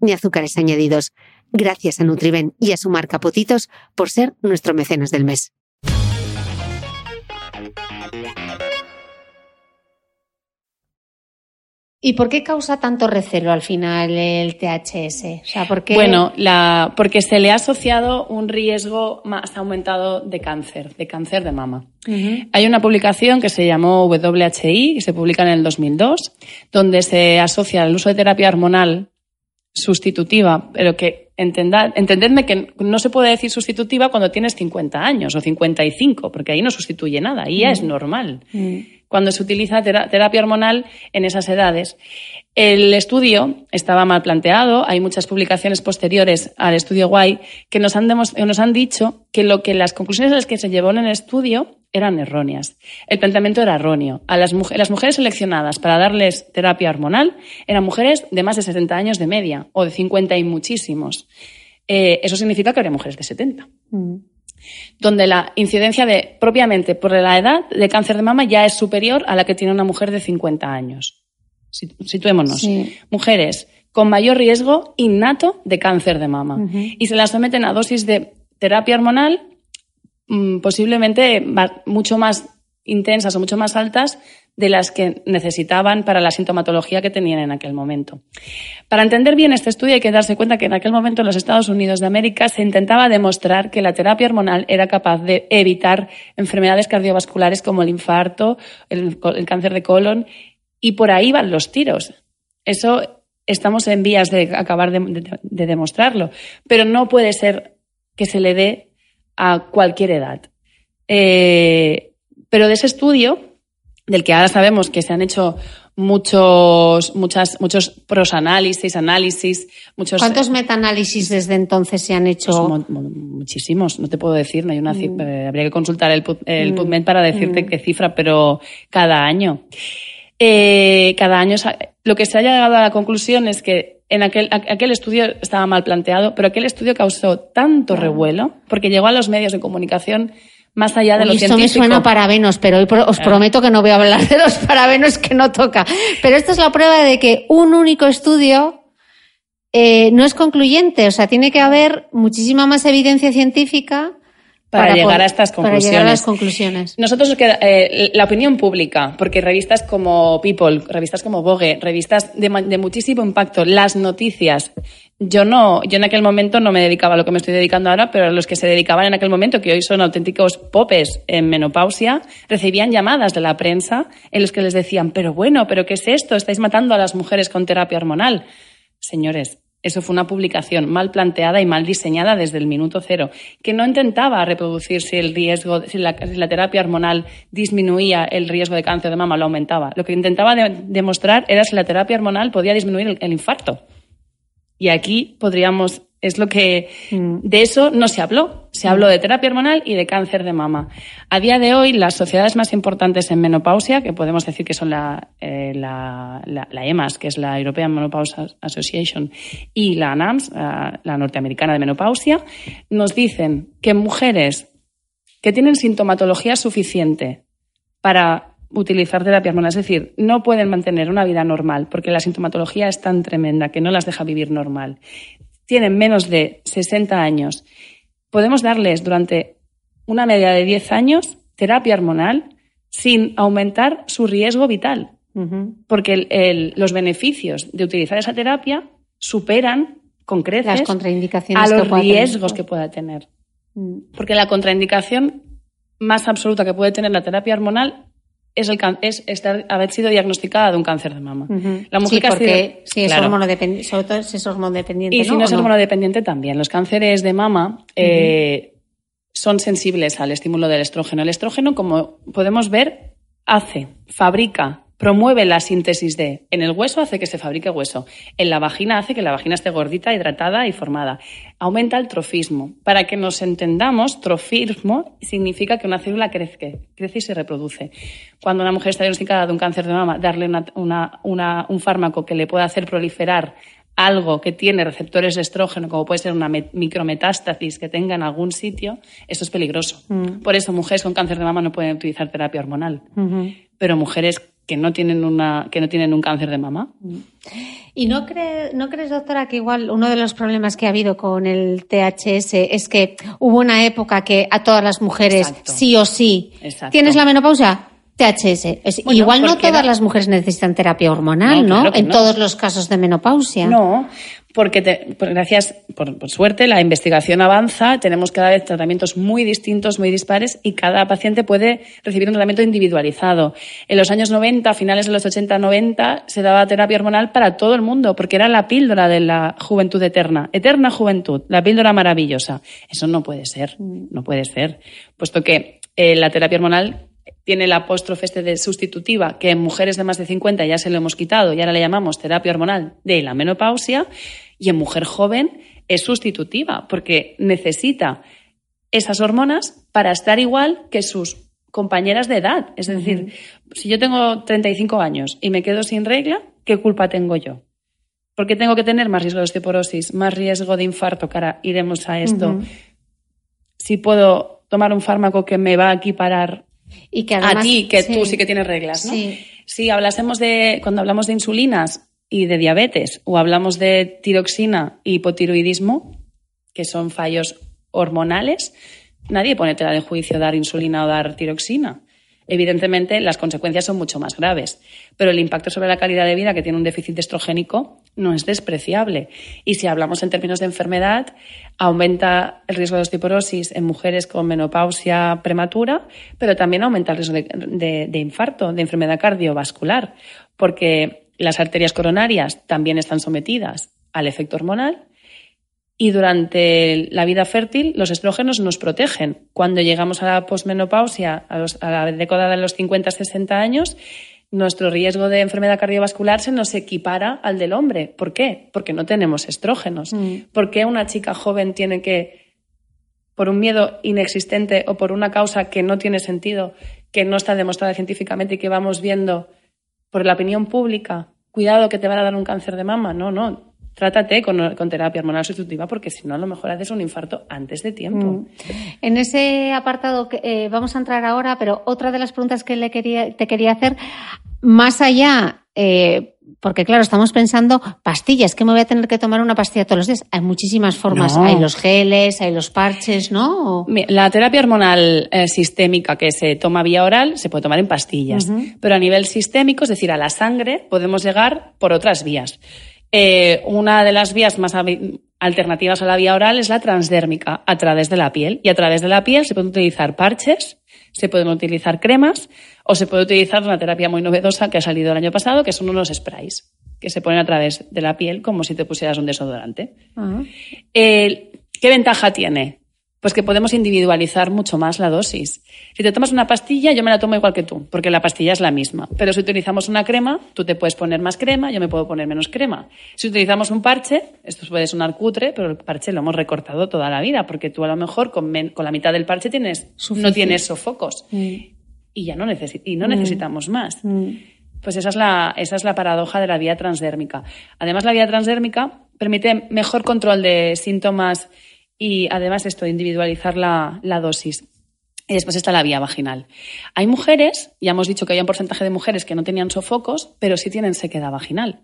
ni azúcares añadidos. Gracias a Nutriben y a su marca Potitos por ser nuestro mecenas del mes. ¿Y por qué causa tanto recelo al final el THS? Bueno, la, porque se le ha asociado un riesgo más aumentado de cáncer, de cáncer de mama. Hay una publicación que se llamó WHI, que se publica en el 2002, donde se asocia el uso de terapia hormonal sustitutiva, pero que entendad, entendedme que no se puede decir sustitutiva cuando tienes 50 años o 55, porque ahí no sustituye nada, ahí ya es mm. normal. Mm. Cuando se utiliza terapia hormonal en esas edades. El estudio estaba mal planteado, hay muchas publicaciones posteriores al estudio Guay que nos han, nos han dicho que lo que las conclusiones a las que se llevó en el estudio eran erróneas. El planteamiento era erróneo. A las, las mujeres seleccionadas para darles terapia hormonal eran mujeres de más de 60 años de media o de 50 y muchísimos. Eh, eso significa que habría mujeres de 70. Mm. Donde la incidencia de, propiamente por la edad de cáncer de mama ya es superior a la que tiene una mujer de 50 años. Situémonos. Mujeres con mayor riesgo innato de cáncer de mama. Y se las someten a dosis de terapia hormonal posiblemente mucho más intensas o mucho más altas de las que necesitaban para la sintomatología que tenían en aquel momento. Para entender bien este estudio hay que darse cuenta que en aquel momento en los Estados Unidos de América se intentaba demostrar que la terapia hormonal era capaz de evitar enfermedades cardiovasculares como el infarto, el, cáncer de colon, y por ahí van los tiros. Eso estamos en vías de acabar de, demostrarlo, pero no puede ser que se le dé a cualquier edad. Eh, pero de ese estudio, del que ahora sabemos que se han hecho muchos, muchas, muchos prosanálisis, análisis, muchos. ¿Cuántos metaanálisis desde entonces se han hecho? Pues muchísimos, no te puedo decir, no hay una mm. eh, habría que consultar el, el mm. PubMed para decirte mm. qué cifra, pero cada año. Eh, cada año lo que se ha llegado a la conclusión es que en aquel, aquel estudio estaba mal planteado, pero aquel estudio causó tanto revuelo porque llegó a los medios de comunicación más allá de lo esto me suena a parabenos, pero hoy os prometo que no voy a hablar de los parabenos que no toca. Pero esto es la prueba de que un único estudio eh, no es concluyente. O sea, tiene que haber muchísima más evidencia científica para, llegar a estas conclusiones. Para llegar a las conclusiones. Nosotros eh, la opinión pública, porque revistas como People, revistas como Vogue, revistas de, muchísimo impacto, las noticias. Yo no, yo en aquel momento no me dedicaba a lo que me estoy dedicando ahora, pero los que se dedicaban en aquel momento, que hoy son auténticos popes en menopausia, recibían llamadas de la prensa en los que les decían, pero bueno, pero ¿qué es esto? Estáis matando a las mujeres con terapia hormonal. Señores, eso fue una publicación mal planteada y mal diseñada desde el minuto cero, que no intentaba reproducir si el riesgo, si la, terapia hormonal disminuía el riesgo de cáncer de mama o lo aumentaba. Lo que intentaba demostrar era si la terapia hormonal podía disminuir el infarto. Y aquí podríamos es lo que mm. de eso no se habló. Se habló de terapia hormonal y de cáncer de mama. A día de hoy, las sociedades más importantes en menopausia, que podemos decir que son la, eh, la, EMAS, que es la European Menopause Association, y la NAMS, la norteamericana de menopausia, nos dicen que mujeres que tienen sintomatología suficiente para utilizar terapia hormonal, es decir, no pueden mantener una vida normal porque la sintomatología es tan tremenda que no las deja vivir normal tienen menos de 60 años, podemos darles durante una media de 10 años terapia hormonal sin aumentar su riesgo vital. Porque los beneficios de utilizar esa terapia superan con creces contraindicaciones a los riesgos que pueda tener. Mm. Porque la contraindicación más absoluta que puede tener la terapia hormonal es, el, es estar, haber sido diagnosticada de un cáncer de mama. La mujer sí, porque si es hormonodependiente, sobre todo si es hormonodependiente. Y si no, es hormonodependiente también. Los cánceres de mama eh, son sensibles al estímulo del estrógeno. El estrógeno, como podemos ver, hace, fabrica promueve la síntesis de. En el hueso hace que se fabrique hueso. En la vagina hace que la vagina esté gordita, hidratada y formada. Aumenta el trofismo. Para que nos entendamos, trofismo significa que una célula crece, crece y se reproduce. Cuando una mujer está diagnosticada de un cáncer de mama, darle un fármaco que le pueda hacer proliferar algo que tiene receptores de estrógeno, como puede ser una micrometástasis que tenga en algún sitio, eso es peligroso. Mm. Por eso mujeres con cáncer de mama no pueden utilizar terapia hormonal. Pero mujeres que no tienen una que no tienen un cáncer de mama. ¿Y no, cree, no crees, doctora, que igual uno de los problemas que ha habido con el THS es que hubo una época que a todas las mujeres sí o sí tienes la menopausia? THS. igual no todas las mujeres necesitan terapia hormonal, ¿no? en todos los casos de menopausia. No, porque gracias, por, suerte, la investigación avanza, tenemos cada vez tratamientos muy distintos, muy dispares, y cada paciente puede recibir un tratamiento individualizado. En los años 90, a finales de los 80-90, se daba terapia hormonal para todo el mundo, porque era la píldora de la juventud eterna, eterna juventud, la píldora maravillosa. Eso no puede ser, no puede ser, puesto que eh, la terapia hormonal tiene la apóstrofe este de sustitutiva, que en mujeres de más de 50 ya se lo hemos quitado y ahora le llamamos terapia hormonal de la menopausia, y en mujer joven es sustitutiva, porque necesita esas hormonas para estar igual que sus compañeras de edad. Es decir, si yo tengo 35 años y me quedo sin regla, ¿qué culpa tengo yo? ¿Por qué tengo que tener más riesgo de osteoporosis, más riesgo de infarto? Cara, iremos a esto. Si puedo tomar un fármaco que me va a equiparar Y que a ti, que tú sí que tienes reglas, ¿no? Sí. Si hablásemos de, cuando hablamos de insulinas y de diabetes, o hablamos de tiroxina y hipotiroidismo, que son fallos hormonales, nadie pone tela de juicio dar insulina o dar tiroxina. Evidentemente, las consecuencias son mucho más graves, pero el impacto sobre la calidad de vida que tiene un déficit estrogénico no es despreciable. Y si hablamos en términos de enfermedad, aumenta el riesgo de osteoporosis en mujeres con menopausia prematura, pero también aumenta el riesgo de, de- de infarto, de enfermedad cardiovascular, porque las arterias coronarias también están sometidas al efecto hormonal y durante la vida fértil, los estrógenos nos protegen. Cuando llegamos a la posmenopausia, a, los- a la década de los 50-60 años, nuestro riesgo de enfermedad cardiovascular se nos equipara al del hombre. ¿Por qué? Porque no tenemos estrógenos. ¿Por qué una chica joven tiene que, por un miedo inexistente o por una causa que no tiene sentido, que no está demostrada científicamente y que vamos viendo por la opinión pública, cuidado que te van a dar un cáncer de mama? No, no. Trátate con, con terapia hormonal sustitutiva porque si no, a lo mejor haces un infarto antes de tiempo. En ese apartado que, eh, vamos a entrar ahora, pero otra de las preguntas que le quería, te quería hacer, más allá, eh, porque claro, estamos pensando pastillas, que me voy a tener que tomar una pastilla todos los días. Hay muchísimas formas, No. hay los geles, hay los parches, ¿no? O- La terapia hormonal eh, sistémica que se toma vía oral se puede tomar en pastillas, pero a nivel sistémico, es decir, a la sangre, podemos llegar por otras vías. Eh, una de las vías más alternativas a la vía oral es la transdérmica, a través de la piel. Y a través de la piel se pueden utilizar parches, se pueden utilizar cremas o se puede utilizar una terapia muy novedosa que ha salido el año pasado, que son unos sprays que se ponen a través de la piel como si te pusieras un desodorante. Ah. Eh, ¿Qué ventaja tiene? Pues que podemos individualizar mucho más la dosis. Si te tomas una pastilla, yo me la tomo igual que tú, porque la pastilla es la misma. Pero si utilizamos una crema, tú te puedes poner más crema, yo me puedo poner menos crema. Si utilizamos un parche, esto puede sonar cutre, pero el parche lo hemos recortado toda la vida, porque tú a lo mejor con, men- con la mitad del parche tienes, no tienes sofocos. Y ya no, necesi- y no necesitamos más. Pues esa es, la, esa es la paradoja de la vía transdérmica. Además, la vía transdérmica permite mejor control de síntomas y además esto, individualizar la, la dosis. Y después está la vía vaginal. Hay mujeres, ya hemos dicho que hay un porcentaje de mujeres que no tenían sofocos, pero sí tienen sequedad vaginal.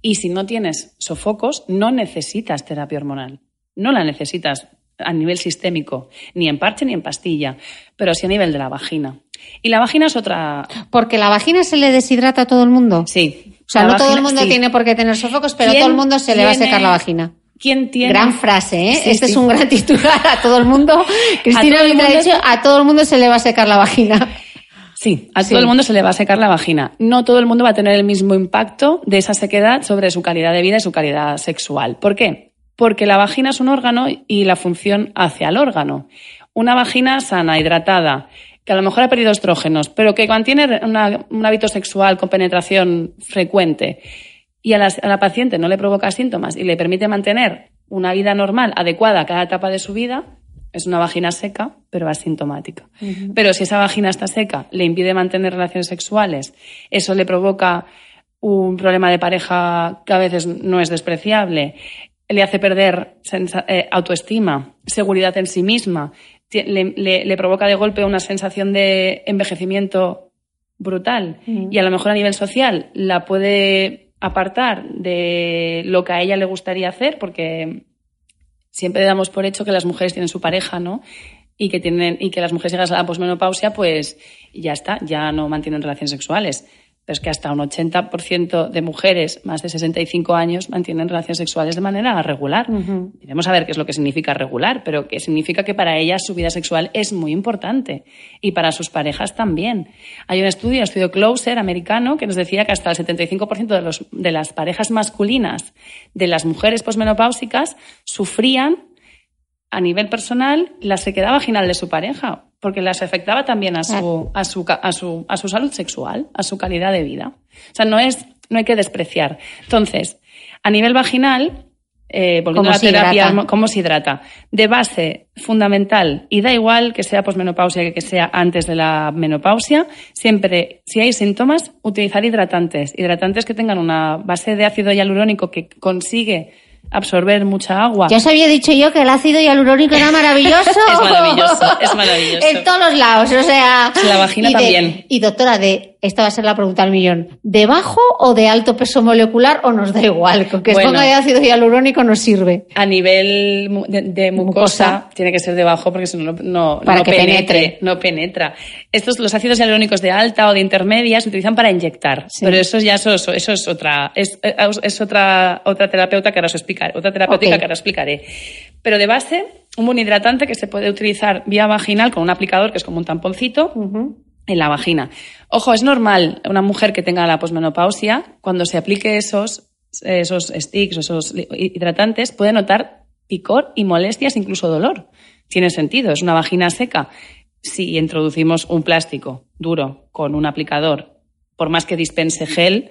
Y si no tienes sofocos, no necesitas terapia hormonal. No la necesitas a nivel sistémico, ni en parche ni en pastilla, pero sí a nivel de la vagina. Y la vagina es otra. Porque la vagina se le deshidrata a todo el mundo. Sí. O sea, La no todo el mundo sí. tiene por qué tener sofocos, pero ¿Quién todo el mundo se le va a secar la vagina. ¿Quién tiene? Gran frase, ¿eh? Sí, este sí. es un gran titular a todo el mundo. Cristina el Mitra ha dicho, a todo el mundo se le va a secar la vagina. Sí, a Sí. todo el mundo se le va a secar la vagina. No todo el mundo va a tener el mismo impacto de esa sequedad sobre su calidad de vida y su calidad sexual. ¿Por qué? Porque la vagina es un órgano y la función hace al órgano. Una vagina sana, hidratada, que a lo mejor ha perdido estrógenos, pero que mantiene una- un hábito sexual con penetración frecuente y a la, a la paciente no le provoca síntomas y le permite mantener una vida normal, adecuada a cada etapa de su vida, es una vagina seca, pero asintomática. Pero si esa vagina está seca, le impide mantener relaciones sexuales, eso le provoca un problema de pareja que a veces no es despreciable, le hace perder eh, autoestima, seguridad en sí misma, ti- le, le- le provoca de golpe una sensación de envejecimiento brutal. Y a lo mejor a nivel social la puede apartar de lo que a ella le gustaría hacer porque siempre damos por hecho que las mujeres tienen su pareja, ¿no? Y que tienen y que las mujeres llegas a la posmenopausia, pues ya está, ya no mantienen relaciones sexuales. Pero es que hasta un 80% de mujeres más de 65 años mantienen relaciones sexuales de manera regular. Iremos a ver qué es lo que significa regular, pero que significa que para ellas su vida sexual es muy importante y para sus parejas también. Hay un estudio, el estudio Closer americano, que nos decía que hasta el 75% de, los, de las parejas masculinas de las mujeres posmenopáusicas sufrían a nivel personal la sequedad vaginal de su pareja, porque las afectaba también a su, a su, a su, a su salud sexual, a su calidad de vida. O sea, no, es, no hay que despreciar. Entonces, a nivel vaginal, eh, volviendo ¿Cómo a la terapia, hidrata? cómo se hidrata. De base, fundamental, y da igual que sea posmenopausia que que sea antes de la menopausia, siempre, si hay síntomas, utilizar hidratantes. Hidratantes que tengan una base de ácido hialurónico que consigue absorber mucha agua. Ya os había dicho yo que el ácido hialurónico era maravilloso. *laughs* Es maravilloso, es *laughs* maravilloso. En todos los lados, o sea. La vagina y de- también. Y doctora, de, esta va a ser la pregunta al millón. ¿De bajo o de alto peso molecular o nos da igual? Con que Bueno. ponga de ácido hialurónico nos sirve. A nivel de, de mucosa, Mucosa. tiene que ser debajo porque si no, no, Para no que penetre. No penetra. Estos, los ácidos hialurónicos de alta o de intermedia se utilizan para inyectar. Sí. Pero eso ya eso, eso es otra, es, es otra, otra terapeuta que ahora os explicaré, otra terapéutica que ahora os explicaré. Pero de base, un buen hidratante que se puede utilizar vía vaginal con un aplicador que es como un tamponcito en la vagina. Ojo, es normal una mujer que tenga la posmenopausia, cuando se aplique esos, esos sticks, esos hidratantes, puede notar picor y molestias, incluso dolor. Tiene sentido, es una vagina seca. Si introducimos un plástico duro con un aplicador, por más que dispense gel,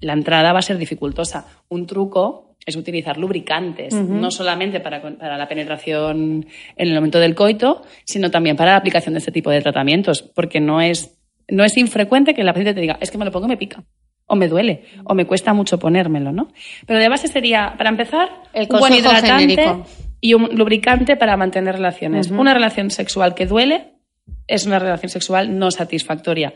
la entrada va a ser dificultosa. Un truco es utilizar lubricantes, no solamente para, para la penetración en el momento del coito, sino también para la aplicación de este tipo de tratamientos, porque no es, no es infrecuente que la paciente te diga, es que me lo pongo y me pica, o me duele, o me cuesta mucho ponérmelo, ¿no? Pero de base sería, para empezar, El un buen hidratante genérico. y un lubricante para mantener relaciones. Una relación sexual que duele es una relación sexual no satisfactoria.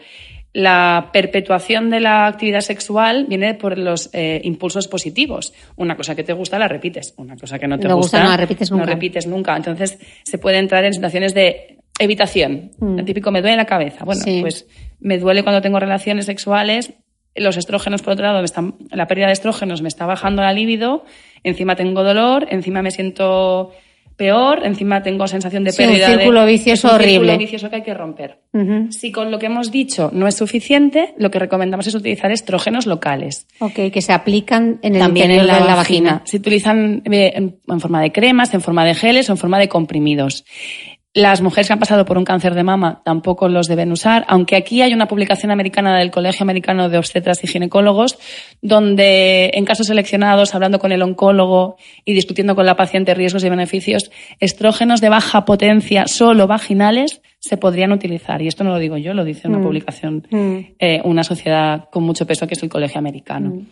La perpetuación de la actividad sexual viene por los eh, impulsos positivos. Una cosa que te gusta la repites, una cosa que no te No gusta, gusta no la repites nunca. No repites nunca. Entonces se puede entrar en situaciones de evitación. El típico me duele la cabeza. Bueno, Mm. Sí. pues me duele cuando tengo relaciones sexuales. Los estrógenos, por otro lado, me están, la pérdida de estrógenos me está bajando la libido. Encima tengo dolor, encima me siento peor, encima tengo sensación de Sí, un pérdida de- círculo vicioso es un horrible. círculo vicioso que hay que romper. Si con lo que hemos dicho no es suficiente, lo que recomendamos es utilizar estrógenos locales. Ok, que se aplican en el También en la, de la vagina. vagina. Se utilizan eh, en, en forma de cremas, en forma de geles o en forma de comprimidos. Las mujeres que han pasado por un cáncer de mama tampoco los deben usar, aunque aquí hay una publicación americana del Colegio Americano de Obstetras y Ginecólogos, donde en casos seleccionados, hablando con el oncólogo y discutiendo con la paciente riesgos y beneficios, estrógenos de baja potencia solo vaginales se podrían utilizar. Y esto no lo digo yo, lo dice una publicación, eh, una sociedad con mucho peso que es el Colegio Americano.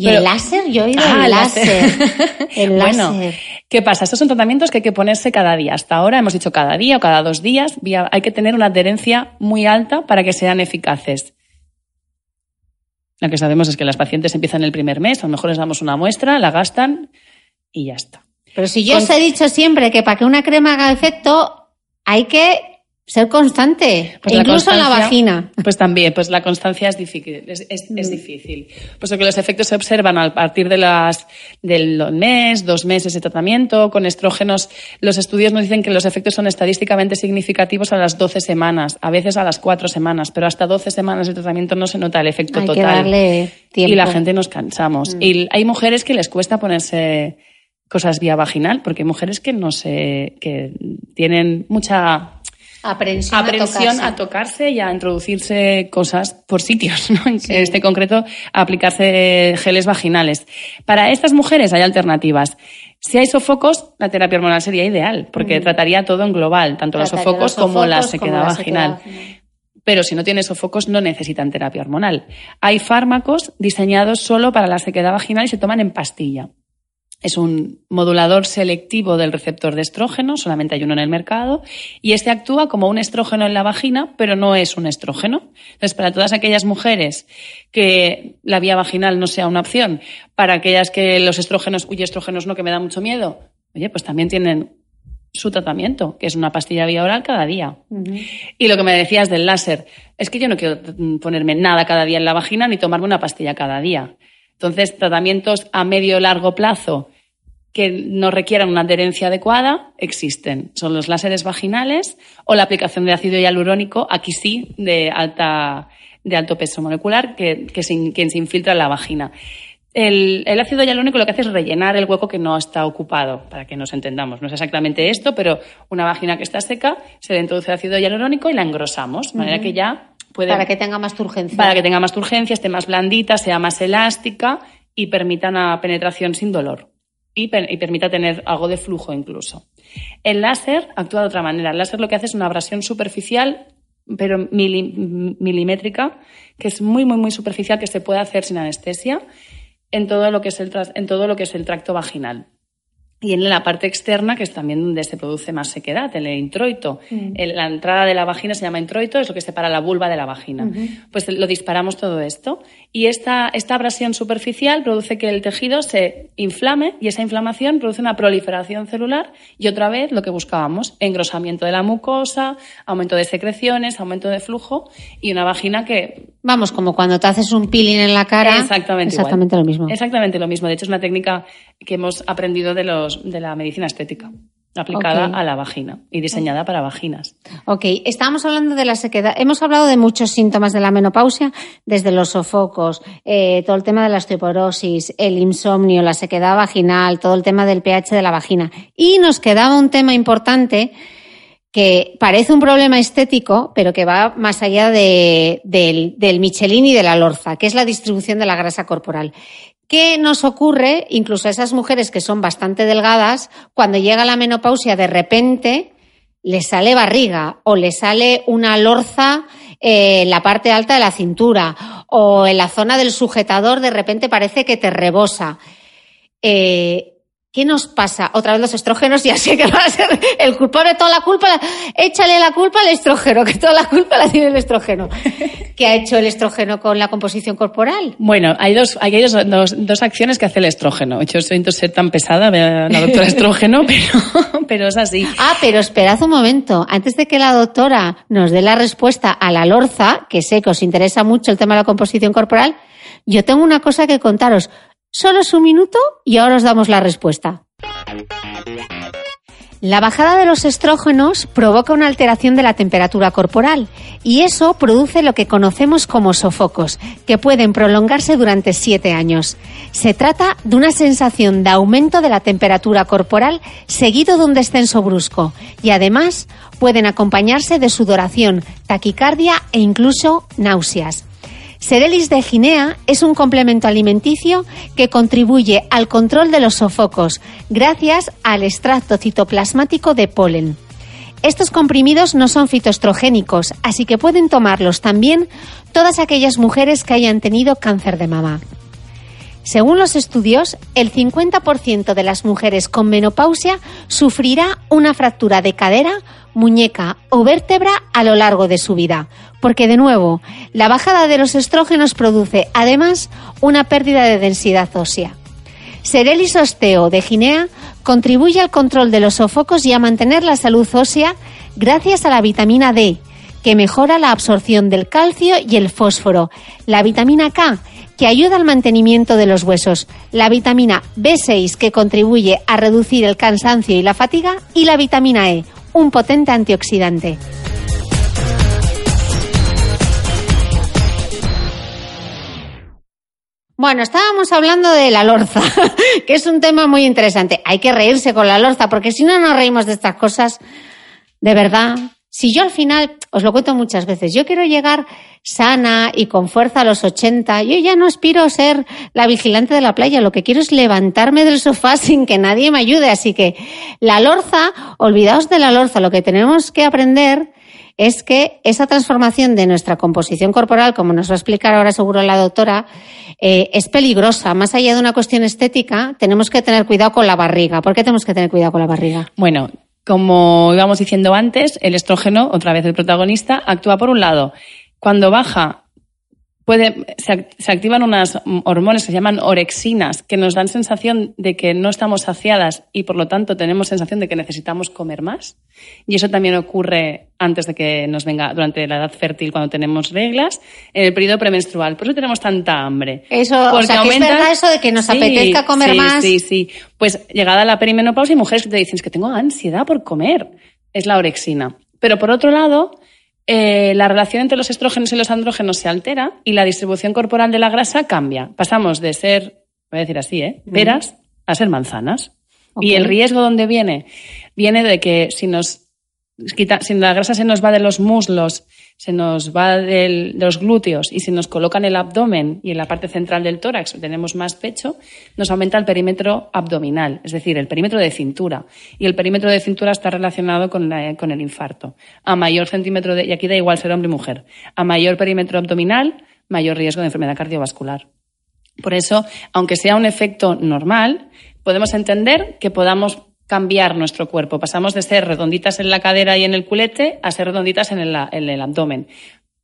¿Y Pero- el láser? Yo he oído Ah, el láser. láser. *laughs* el Bueno, láser. ¿qué pasa? Estos son tratamientos que hay que ponerse cada día. Hasta ahora hemos dicho cada día o cada dos días. Hay que tener una adherencia muy alta para que sean eficaces. Lo que sabemos es que las pacientes empiezan el primer mes, a lo mejor les damos una muestra, la gastan y ya está. Pero si yo Con- os he dicho siempre que para que una crema haga efecto hay que ser constante, Pues e incluso en la vagina. Pues también, pues la constancia es difícil. Es, es- es difícil. Puesto que los efectos se observan a partir de las, del mes, dos meses de tratamiento. Con estrógenos, los estudios nos dicen que los efectos son estadísticamente significativos a las 12 semanas, a veces a las 4 semanas, pero hasta 12 semanas de tratamiento no se nota el efecto Hay que total. darle tiempo. Y la gente nos cansamos. Y hay mujeres que les cuesta ponerse cosas vía vaginal, porque hay mujeres que no sé, que tienen mucha Aprensión, aprensión a a tocarse. y a introducirse cosas por sitios, ¿no? En este concreto, a aplicarse geles vaginales. Para estas mujeres hay alternativas. Si hay sofocos, la terapia hormonal sería ideal, porque trataría todo en global, tanto los sofocos los como la sofocos sequedad como la vaginal. sequedad vaginal. Pero si no tiene sofocos, no necesitan terapia hormonal. Hay fármacos diseñados solo para la sequedad vaginal y se toman en pastilla. Es un modulador selectivo del receptor de estrógeno, solamente hay uno en el mercado, y este actúa como un estrógeno en la vagina, pero no es un estrógeno. Entonces, para todas aquellas mujeres que la vía vaginal no sea una opción, para aquellas que los estrógenos, uy, estrógenos no, que me da mucho miedo, oye, pues también tienen su tratamiento, que es una pastilla vía oral cada día. Y lo que me decías del láser, es que yo no quiero ponerme nada cada día en la vagina ni tomarme una pastilla cada día. Entonces, tratamientos a medio largo plazo que no requieran una adherencia adecuada existen. Son los láseres vaginales o la aplicación de ácido hialurónico, aquí sí, de, alta, de alto peso molecular, que, que, se, in- que se infiltra en la vagina. El, el ácido hialurónico lo que hace es rellenar el hueco que no está ocupado, para que nos entendamos. No es exactamente esto, pero una vagina que está seca, se le introduce ácido hialurónico y la engrosamos, de manera que ya puede Para que tenga más turgencia. para que tenga más turgencia, esté más blandita, sea más elástica y permita una penetración sin dolor. y, per- y permita tener algo de flujo incluso. El láser actúa de otra manera. El láser lo que hace es una abrasión superficial, pero mili- milimétrica, que es muy, muy, muy superficial, que se puede hacer sin anestesia en todo lo que es el, en todo lo que es el tracto vaginal. Y en la parte externa, que es también donde se produce más sequedad, en el introito. El- la entrada de la vagina se llama introito, es lo que separa la vulva de la vagina. Pues lo disparamos todo esto. Y esta, esta abrasión superficial produce que el tejido se inflame y esa inflamación produce una proliferación celular y otra vez lo que buscábamos, engrosamiento de la mucosa, aumento de secreciones, aumento de flujo y una vagina que Vamos, como cuando te haces un peeling en la cara. Exactamente, igual. Exactamente lo mismo. Exactamente lo mismo. De hecho, es una técnica que hemos aprendido de, los, de la medicina estética, aplicada a la vagina y diseñada para vaginas. Ok, estábamos hablando de la sequedad. Hemos hablado de muchos síntomas de la menopausia, desde los sofocos, eh, todo el tema de la osteoporosis, el insomnio, la sequedad vaginal, todo el tema del pH de la vagina. Y nos quedaba un tema importante que parece un problema estético, pero que va más allá de- del, Michelin y de la Lorza, que es la distribución de la grasa corporal. ¿Qué nos ocurre, incluso a esas mujeres que son bastante delgadas, cuando llega la menopausia de repente le sale barriga o le sale una lorza eh, en la parte alta de la cintura o en la zona del sujetador de repente parece que te rebosa? Eh, ¿Qué nos pasa? Otra vez los estrógenos, ya sé que va a ser el culpable, toda la culpa, échale la culpa al estrógeno, que toda la culpa la tiene el estrógeno. *laughs* ¿Qué ha hecho el estrógeno con la composición corporal? Bueno, hay dos, hay dos, dos, dos acciones que hace el estrógeno. Yo siento ser tan pesada, vea la doctora *laughs* estrógeno, pero, *laughs* pero es así. Ah, pero esperad un momento. Antes de que la doctora nos dé la respuesta a la lorza, que sé que os interesa mucho el tema de la composición corporal, yo tengo una cosa que contaros. Solo es un minuto y ahora os damos la respuesta. La bajada de los estrógenos provoca una alteración de la temperatura corporal y eso produce lo que conocemos como sofocos, que pueden prolongarse durante siete años. Se trata de una sensación de aumento de la temperatura corporal seguido de un descenso brusco y además pueden acompañarse de sudoración, taquicardia e incluso náuseas. Serelis de Guinea es un complemento alimenticio que contribuye al control de los sofocos gracias al extracto citoplasmático de polen. Estos comprimidos no son fitoestrogénicos, así que pueden tomarlos también todas aquellas mujeres que hayan tenido cáncer de mama. Según los estudios, el 50% de las mujeres con menopausia sufrirá una fractura de cadera, muñeca o vértebra a lo largo de su vida, porque de nuevo, la bajada de los estrógenos produce además una pérdida de densidad ósea. Serelis osteo de Guinea contribuye al control de los sofocos y a mantener la salud ósea gracias a la vitamina D, que mejora la absorción del calcio y el fósforo, la vitamina K, que ayuda al mantenimiento de los huesos, la vitamina B6, que contribuye a reducir el cansancio y la fatiga, y la vitamina E, un potente antioxidante. Bueno, estábamos hablando de la lorza, *laughs* que es un tema muy interesante. Hay que reírse con la lorza, porque si no nos reímos de estas cosas, de verdad, si yo al final, os lo cuento muchas veces, yo quiero llegar sana y con fuerza a los 80, yo ya no aspiro a ser la vigilante de la playa, lo que quiero es levantarme del sofá *laughs* sin que nadie me ayude. Así que la lorza, olvidaos de la lorza, lo que tenemos que aprender es que esa transformación de nuestra composición corporal, como nos va a explicar ahora seguro la doctora, eh, es peligrosa. Más allá de una cuestión estética, tenemos que tener cuidado con la barriga. ¿Por qué tenemos que tener cuidado con la barriga? Bueno, como íbamos diciendo antes, el estrógeno, otra vez el protagonista, actúa por un lado. Cuando baja, puede, se, act- se activan unas hormonas que se llaman orexinas, que nos dan sensación de que no estamos saciadas y por lo tanto tenemos sensación de que necesitamos comer más. Y eso también ocurre antes de que nos venga, durante la edad fértil, cuando tenemos reglas, en el periodo premenstrual. Por eso tenemos tanta hambre. Eso, o Porque sea, que es aumenta- verdad eso de que nos Sí, apetezca comer sí, más. Sí, sí. Pues llegada la perimenopausia, hay mujeres que te dicen "Es que tengo ansiedad por comer. Es la orexina. Pero por otro lado, eh, la relación entre los estrógenos y los andrógenos se altera y la distribución corporal de la grasa cambia. Pasamos de ser, voy a decir así, ¿eh? peras a ser manzanas. Y el riesgo dónde viene? Viene de que si nos quita- si la grasa se nos va de los muslos, se nos va de los glúteos y se nos coloca en el abdomen y en la parte central del tórax tenemos más pecho, nos aumenta el perímetro abdominal, es decir, el perímetro de cintura. Y el perímetro de cintura está relacionado con, la- con el infarto. A mayor centímetro de, y aquí da igual ser hombre o mujer, a mayor perímetro abdominal, mayor riesgo de enfermedad cardiovascular. Por eso, aunque sea un efecto normal, podemos entender que podamos cambiar nuestro cuerpo. Pasamos de ser redonditas en la cadera y en el culete a ser redonditas en el, en el abdomen.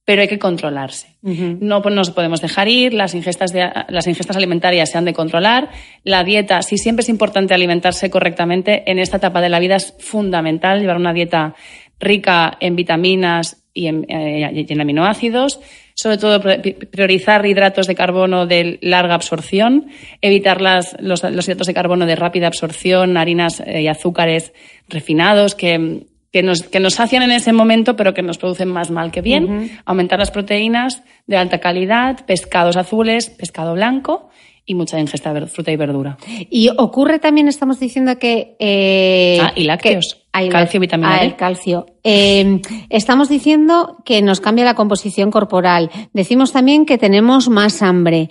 Pero hay que controlarse. No pues, nos podemos dejar ir, las ingestas, de- las ingestas alimentarias se han de controlar. La dieta, sí, siempre es importante alimentarse correctamente. En esta etapa de la vida es fundamental llevar una dieta rica en vitaminas y en, eh, y en aminoácidos, sobre todo pri- priorizar hidratos de carbono de larga absorción, evitar las- los, los hidratos de carbono de rápida absorción, harinas eh, y azúcares refinados que, que, nos, que nos sacian en ese momento pero que nos producen más mal que bien, aumentar las proteínas de alta calidad, pescados azules, pescado blanco y mucha ingesta de fruta y verdura. Y ocurre también, estamos diciendo que... eh, Ah, y lácteos. que- ah, y Calcio, la- vitamina ah, D. el calcio. Eh, estamos diciendo que nos cambia la composición corporal. Decimos también que tenemos más hambre.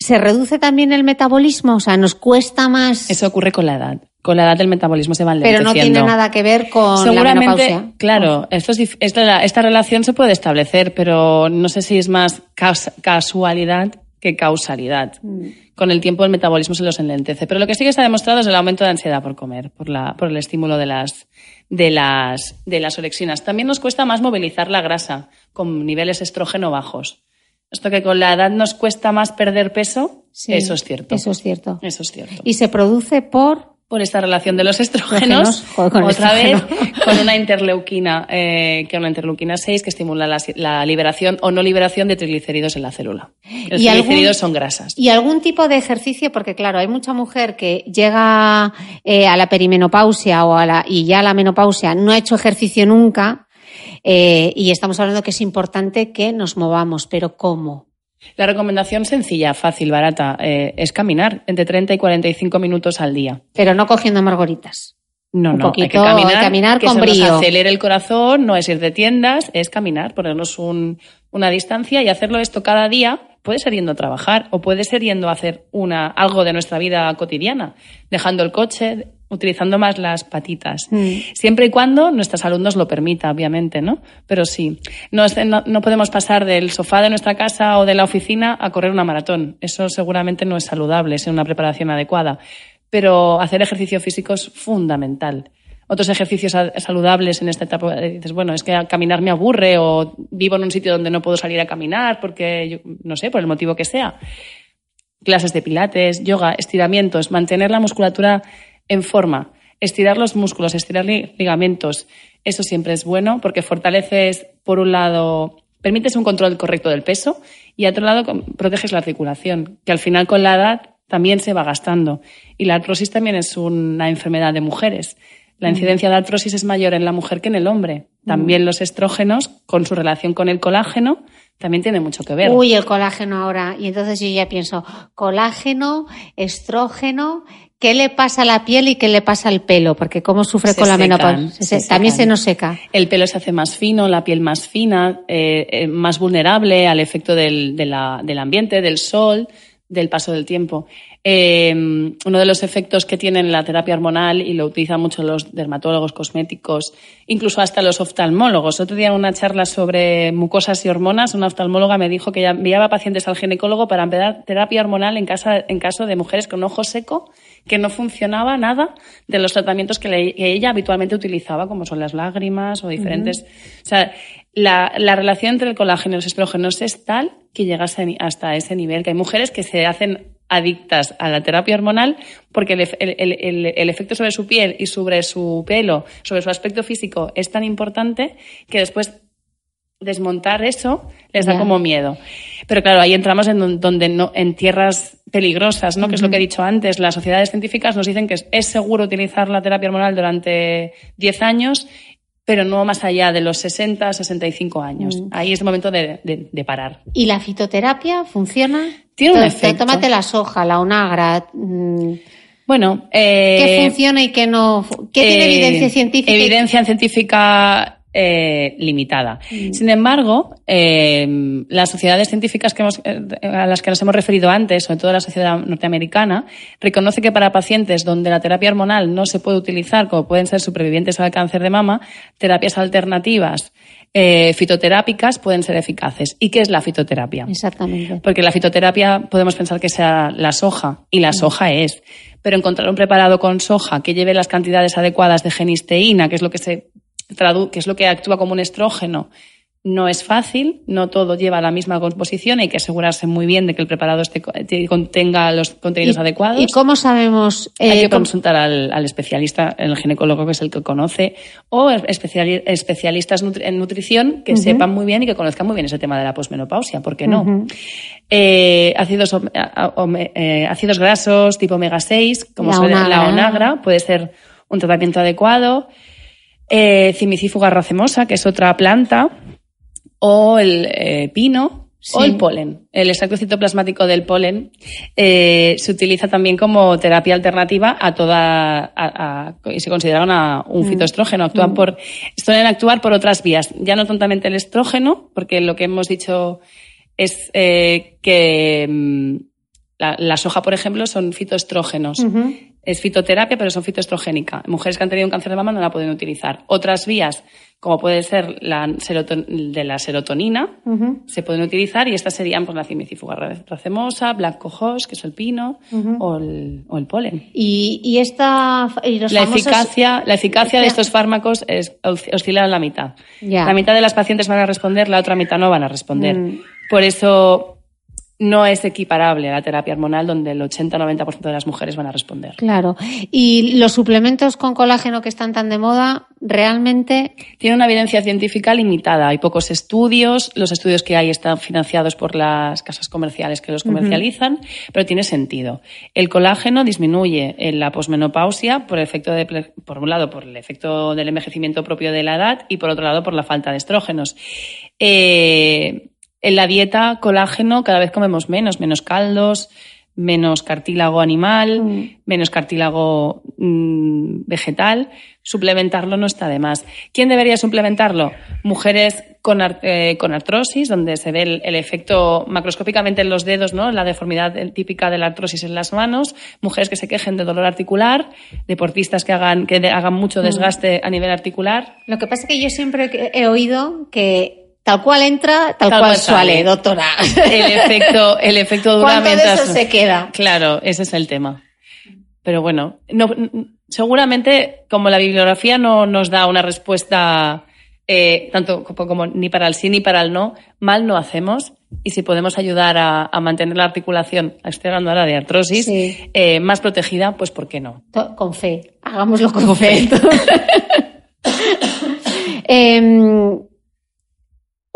¿Se reduce también el metabolismo? O sea, nos cuesta más... Eso ocurre con la edad. Con la edad el metabolismo se va pero no tiene nada que ver con la menopausia. claro, esto es dif- esta, esta relación se puede establecer, pero no sé si es más casualidad que causalidad. Con el tiempo el metabolismo se los enlentece. Pero lo que sí que está demostrado es el aumento de ansiedad por comer, por, la, por el estímulo de las, de, las, de las orexinas. También nos cuesta más movilizar la grasa con niveles estrógeno bajos. Esto que con la edad nos cuesta más perder peso, Sí, eso es cierto. Eso es cierto. Eso es cierto Y se produce por... por esta relación de los estrógenos, otra estrógeno. vez *laughs* con una interleuquina, eh, que es una interleuquina 6 que estimula la, la liberación o no liberación de triglicéridos en la célula. Los ¿Y algún- triglicéridos son grasas. Y algún tipo de ejercicio, porque claro, hay mucha mujer que llega eh, a la perimenopausia o a la, y ya a la menopausia no ha hecho ejercicio nunca, eh, y estamos hablando que es importante que nos movamos, pero ¿cómo? La recomendación sencilla, fácil, barata, eh, es caminar entre 30 y 45 minutos al día. Pero no cogiendo margaritas. No, Un no, hay poquito, que caminar, hay caminar que con nos acelere el corazón, no es ir de tiendas, es caminar, ponernos un- una distancia y hacerlo esto cada día. Puede ser yendo a trabajar o puede ser yendo a hacer una, algo de nuestra vida cotidiana, dejando el coche, utilizando más las patitas. Mm. Siempre y cuando nuestra salud nos lo permita, obviamente, ¿no? Pero sí, no, no- podemos pasar del sofá de nuestra casa o de la oficina a correr una maratón. Eso seguramente no es saludable, es una preparación adecuada. Pero hacer ejercicio físico es fundamental. Otros ejercicios saludables en esta etapa, eh, dices, bueno, es que caminar me aburre o vivo en un sitio donde no puedo salir a caminar porque, yo- no sé, por el motivo que sea clases de pilates, yoga, estiramientos, mantener la musculatura en forma, estirar los músculos, estirar li- ligamentos. Eso siempre es bueno porque fortaleces, por un lado, permites un control correcto del peso y, a otro lado, proteges la articulación, que al final con la edad también se va gastando. Y la artrosis también es una enfermedad de mujeres. La incidencia de artrosis es mayor en la mujer que en el hombre. También los estrógenos, con su relación con el colágeno, también tienen mucho que ver. Uy, el colágeno ahora. Y entonces yo ya pienso, colágeno, estrógeno, ¿qué le pasa a la piel y qué le pasa al pelo? Porque cómo sufre Se con la menopausia. se Se- también se nos seca. El pelo se hace más fino, la piel más fina, eh, eh, más vulnerable al efecto del, de la- del ambiente, del sol, del paso del tiempo. Eh, uno de los efectos que tiene la terapia hormonal, y lo utilizan mucho los dermatólogos cosméticos, incluso hasta los oftalmólogos. Otro día en una charla sobre mucosas y hormonas, una oftalmóloga me dijo que ya enviaba pacientes al ginecólogo para empezar terapia hormonal en, casa, en caso de mujeres con ojo seco, que no funcionaba nada de los tratamientos que, le- que ella habitualmente utilizaba, como son las lágrimas o diferentes. O sea, la, la relación entre el colágeno y los estrógenos es tal que llegas hasta ese nivel, que hay mujeres que se hacen adictas a la terapia hormonal porque el- el- el- el efecto sobre su piel y sobre su pelo, sobre su aspecto físico es tan importante que después desmontar eso les da como miedo. Pero claro, ahí entramos en don- donde no, en tierras peligrosas, ¿no? Que es lo que he dicho antes. Las sociedades científicas nos dicen que es, seguro utilizar la terapia hormonal durante 10 años, pero no más allá de los 60, 65 años. Ahí es el momento de, de- de parar. ¿Y la fitoterapia funciona? Tiene un efecto. Tómate la soja, la onagra. mm, Bueno, ¿Qué eh, funciona y qué no? ¿Qué tiene eh, evidencia científica? Evidencia científica eh, limitada. Mm. Sin embargo, eh, las sociedades científicas que hemos, eh, a las que nos hemos referido antes, sobre todo la sociedad norteamericana, reconoce que para pacientes donde la terapia hormonal no se puede utilizar, como pueden ser supervivientes al cáncer de mama, terapias alternativas eh, fitoterápicas pueden ser eficaces. ¿Y qué es la fitoterapia? Exactamente. Porque la fitoterapia podemos pensar que sea la soja, y la soja es. Pero encontrar un preparado con soja que lleve las cantidades adecuadas de genisteína, que es lo que se que es lo que actúa como un estrógeno, no es fácil, no todo lleva la misma composición, hay que asegurarse muy bien de que el preparado esté, contenga los contenidos ¿Y, adecuados. ¿Y cómo sabemos? Hay eh, que consultar al, al especialista, el ginecólogo que es el que conoce, o especiali- especialistas nutri- en nutrición que sepan muy bien y que conozcan muy bien ese tema de la posmenopausia, ¿por qué no? Eh, ácidos, eh, ácidos grasos tipo omega 6, como La suele- la onagra. onagra, puede ser un tratamiento adecuado. Eh, cimicífuga racemosa, que es otra planta, o el eh, pino, o el polen. El extracto citoplasmático del polen eh, se utiliza también como terapia alternativa a toda a- a- y se considera una- un fitoestrógeno. Actúan por suelen actuar por otras vías, ya no tontamente el estrógeno, porque lo que hemos dicho es eh, que mm, la, la soja, por ejemplo, son fitoestrógenos. Es fitoterapia, pero son fitoestrogénica. Mujeres que han tenido un cáncer de mama no la pueden utilizar. Otras vías, como puede ser la de la serotonina, se pueden utilizar y estas serían pues, la cimicifuga ra- racemosa, black cohosh, que es el pino, o, el, o el polen. Y, y esta y los La famosos- eficacia, la eficacia de estos fármacos es, osc- oscila en la mitad. La mitad de las pacientes van a responder, la otra mitad no van a responder. Mm. Por eso no es equiparable a la terapia hormonal donde el 80-90% de las mujeres van a responder. Claro. Y los suplementos con colágeno que están tan de moda, realmente. Tiene una evidencia científica limitada. Hay pocos estudios. Los estudios que hay están financiados por las casas comerciales que los comercializan, pero tiene sentido. El colágeno disminuye en la posmenopausia por el efecto de, por un lado, por el efecto del envejecimiento propio de la edad y por otro lado, por la falta de estrógenos. Eh, en la dieta colágeno cada vez comemos menos, menos caldos, menos cartílago animal, Mm. menos cartílago mm, vegetal. Suplementarlo no está de más. ¿Quién debería suplementarlo? Mujeres con, eh, con artrosis, donde se ve el, el efecto macroscópicamente en los dedos, ¿no? la deformidad típica de la artrosis en las manos, mujeres que se quejen de dolor articular, deportistas que hagan, que hagan mucho desgaste a nivel articular. Lo que pasa es que yo siempre he oído que tal cual entra, tal, Tal cual cual sale, sale. doctora. El efecto, el efecto dura ¿Cuánto de mientras- eso se queda? Claro, ese es el tema. Pero bueno, no, seguramente como la bibliografía no nos da una respuesta eh, tanto como, como ni para el sí ni para el no, mal no hacemos. Y si podemos ayudar a, a mantener la articulación, estoy hablando ahora de artrosis, Sí. eh, más protegida, pues ¿por qué no? Con fe. Hagámoslo con, fe. *laughs* Em,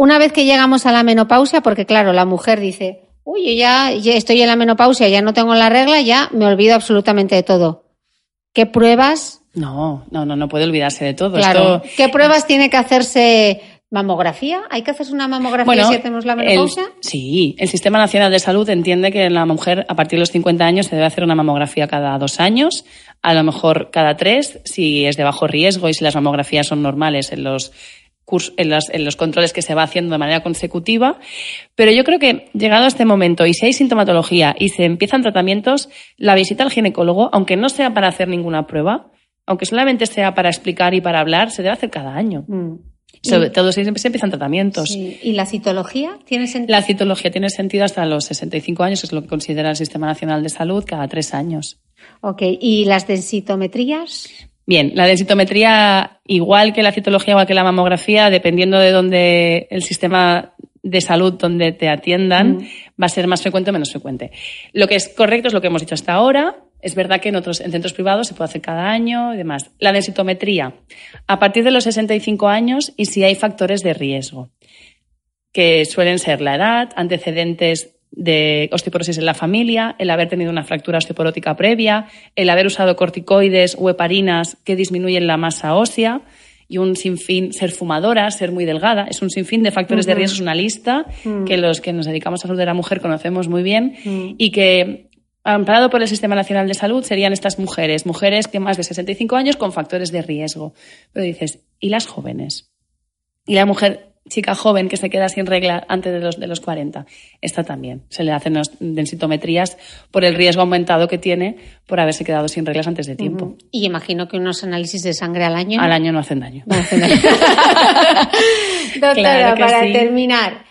una vez que llegamos a la menopausia, porque claro, la mujer dice, uy, yo ya, ya estoy en la menopausia, ya no tengo la regla, ya me olvido absolutamente de todo. ¿Qué pruebas? No, no, no, no puede olvidarse de todo. Claro. Esto- ¿Qué pruebas tiene que hacerse? ¿Mamografía? ¿Hay que hacerse una mamografía si tenemos la el- menopausia? sí, el Sistema Nacional de Salud entiende que la mujer a partir de los 50 años se debe hacer una mamografía cada dos años, a lo mejor cada tres, si es de bajo riesgo y si las mamografías son normales en los en los, en los controles que se va haciendo de manera consecutiva. Pero yo creo que llegado a este momento, y si hay sintomatología y se empiezan tratamientos, la visita al ginecólogo, aunque no sea para hacer ninguna prueba, aunque solamente sea para explicar y para hablar, se debe hacer cada año. Mm. Sobre todo si se empiezan tratamientos. Sí. ¿Y la citología? ¿Tiene sentido? La citología tiene sentido hasta los 65 años, que es lo que considera el Sistema Nacional de Salud, cada tres años. Ok. ¿Y las densitometrías? Bien, la densitometría, igual que la citología, igual que la mamografía, dependiendo de dónde el sistema de salud donde te atiendan, va a ser más frecuente o menos frecuente. Lo que es correcto es lo que hemos dicho hasta ahora. Es verdad que en otros en centros privados se puede hacer cada año y demás. La densitometría, a partir de los 65 años y si hay factores de riesgo, que suelen ser la edad, antecedentes de osteoporosis en la familia, el haber tenido una fractura osteoporótica previa, el haber usado corticoides o heparinas que disminuyen la masa ósea y un sinfín, ser fumadora, ser muy delgada, es un sinfín de factores de riesgo, es una lista que los que nos dedicamos a salud de la mujer conocemos muy bien y que amparado por el Sistema Nacional de Salud serían estas mujeres, mujeres que más de 65 años con factores de riesgo. Pero dices, ¿y las jóvenes? ¿Y la mujer chica joven que se queda sin regla antes de los, de los 40. Esta también. Se le hacen densitometrías por el riesgo aumentado que tiene por haberse quedado sin reglas antes de tiempo. Y imagino que unos análisis de sangre al año. Al año no hacen daño. No hacen daño. *laughs* Doctora, para terminar,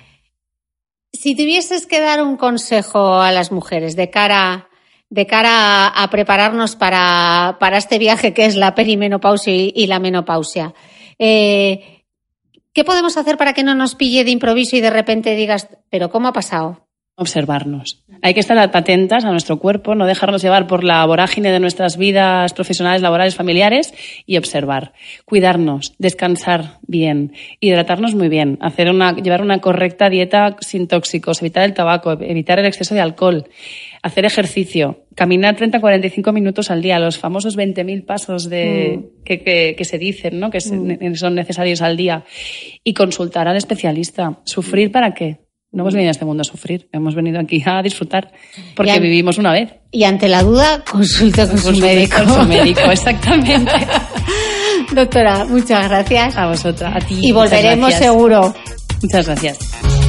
si tuvieses que dar un consejo a las mujeres de cara de cara a, prepararnos para, para, este viaje que es la perimenopausia y, la menopausia. Eh, ¿Qué podemos hacer para que no nos pille de improviso y de repente digas, pero ¿cómo ha pasado? Observarnos. Hay que estar atentas a nuestro cuerpo, no dejarnos llevar por la vorágine de nuestras vidas profesionales, laborales, familiares y observar. Cuidarnos, descansar bien, hidratarnos muy bien, hacer una, llevar una correcta dieta sin tóxicos, evitar el tabaco, evitar el exceso de alcohol, hacer ejercicio, caminar 30-45 minutos al día, los famosos 20.000 pasos de, mm. que, que, se dicen, ¿no? que mm. son necesarios al día, y consultar al especialista. ¿Sufrir para qué? No hemos venido a este mundo a sufrir, hemos venido aquí a disfrutar, porque vivimos una vez. Y ante la duda, consulta con su médico. Con su médico, exactamente. *laughs* Doctora, muchas gracias. A vosotras, a ti. Y volveremos seguro. Muchas gracias.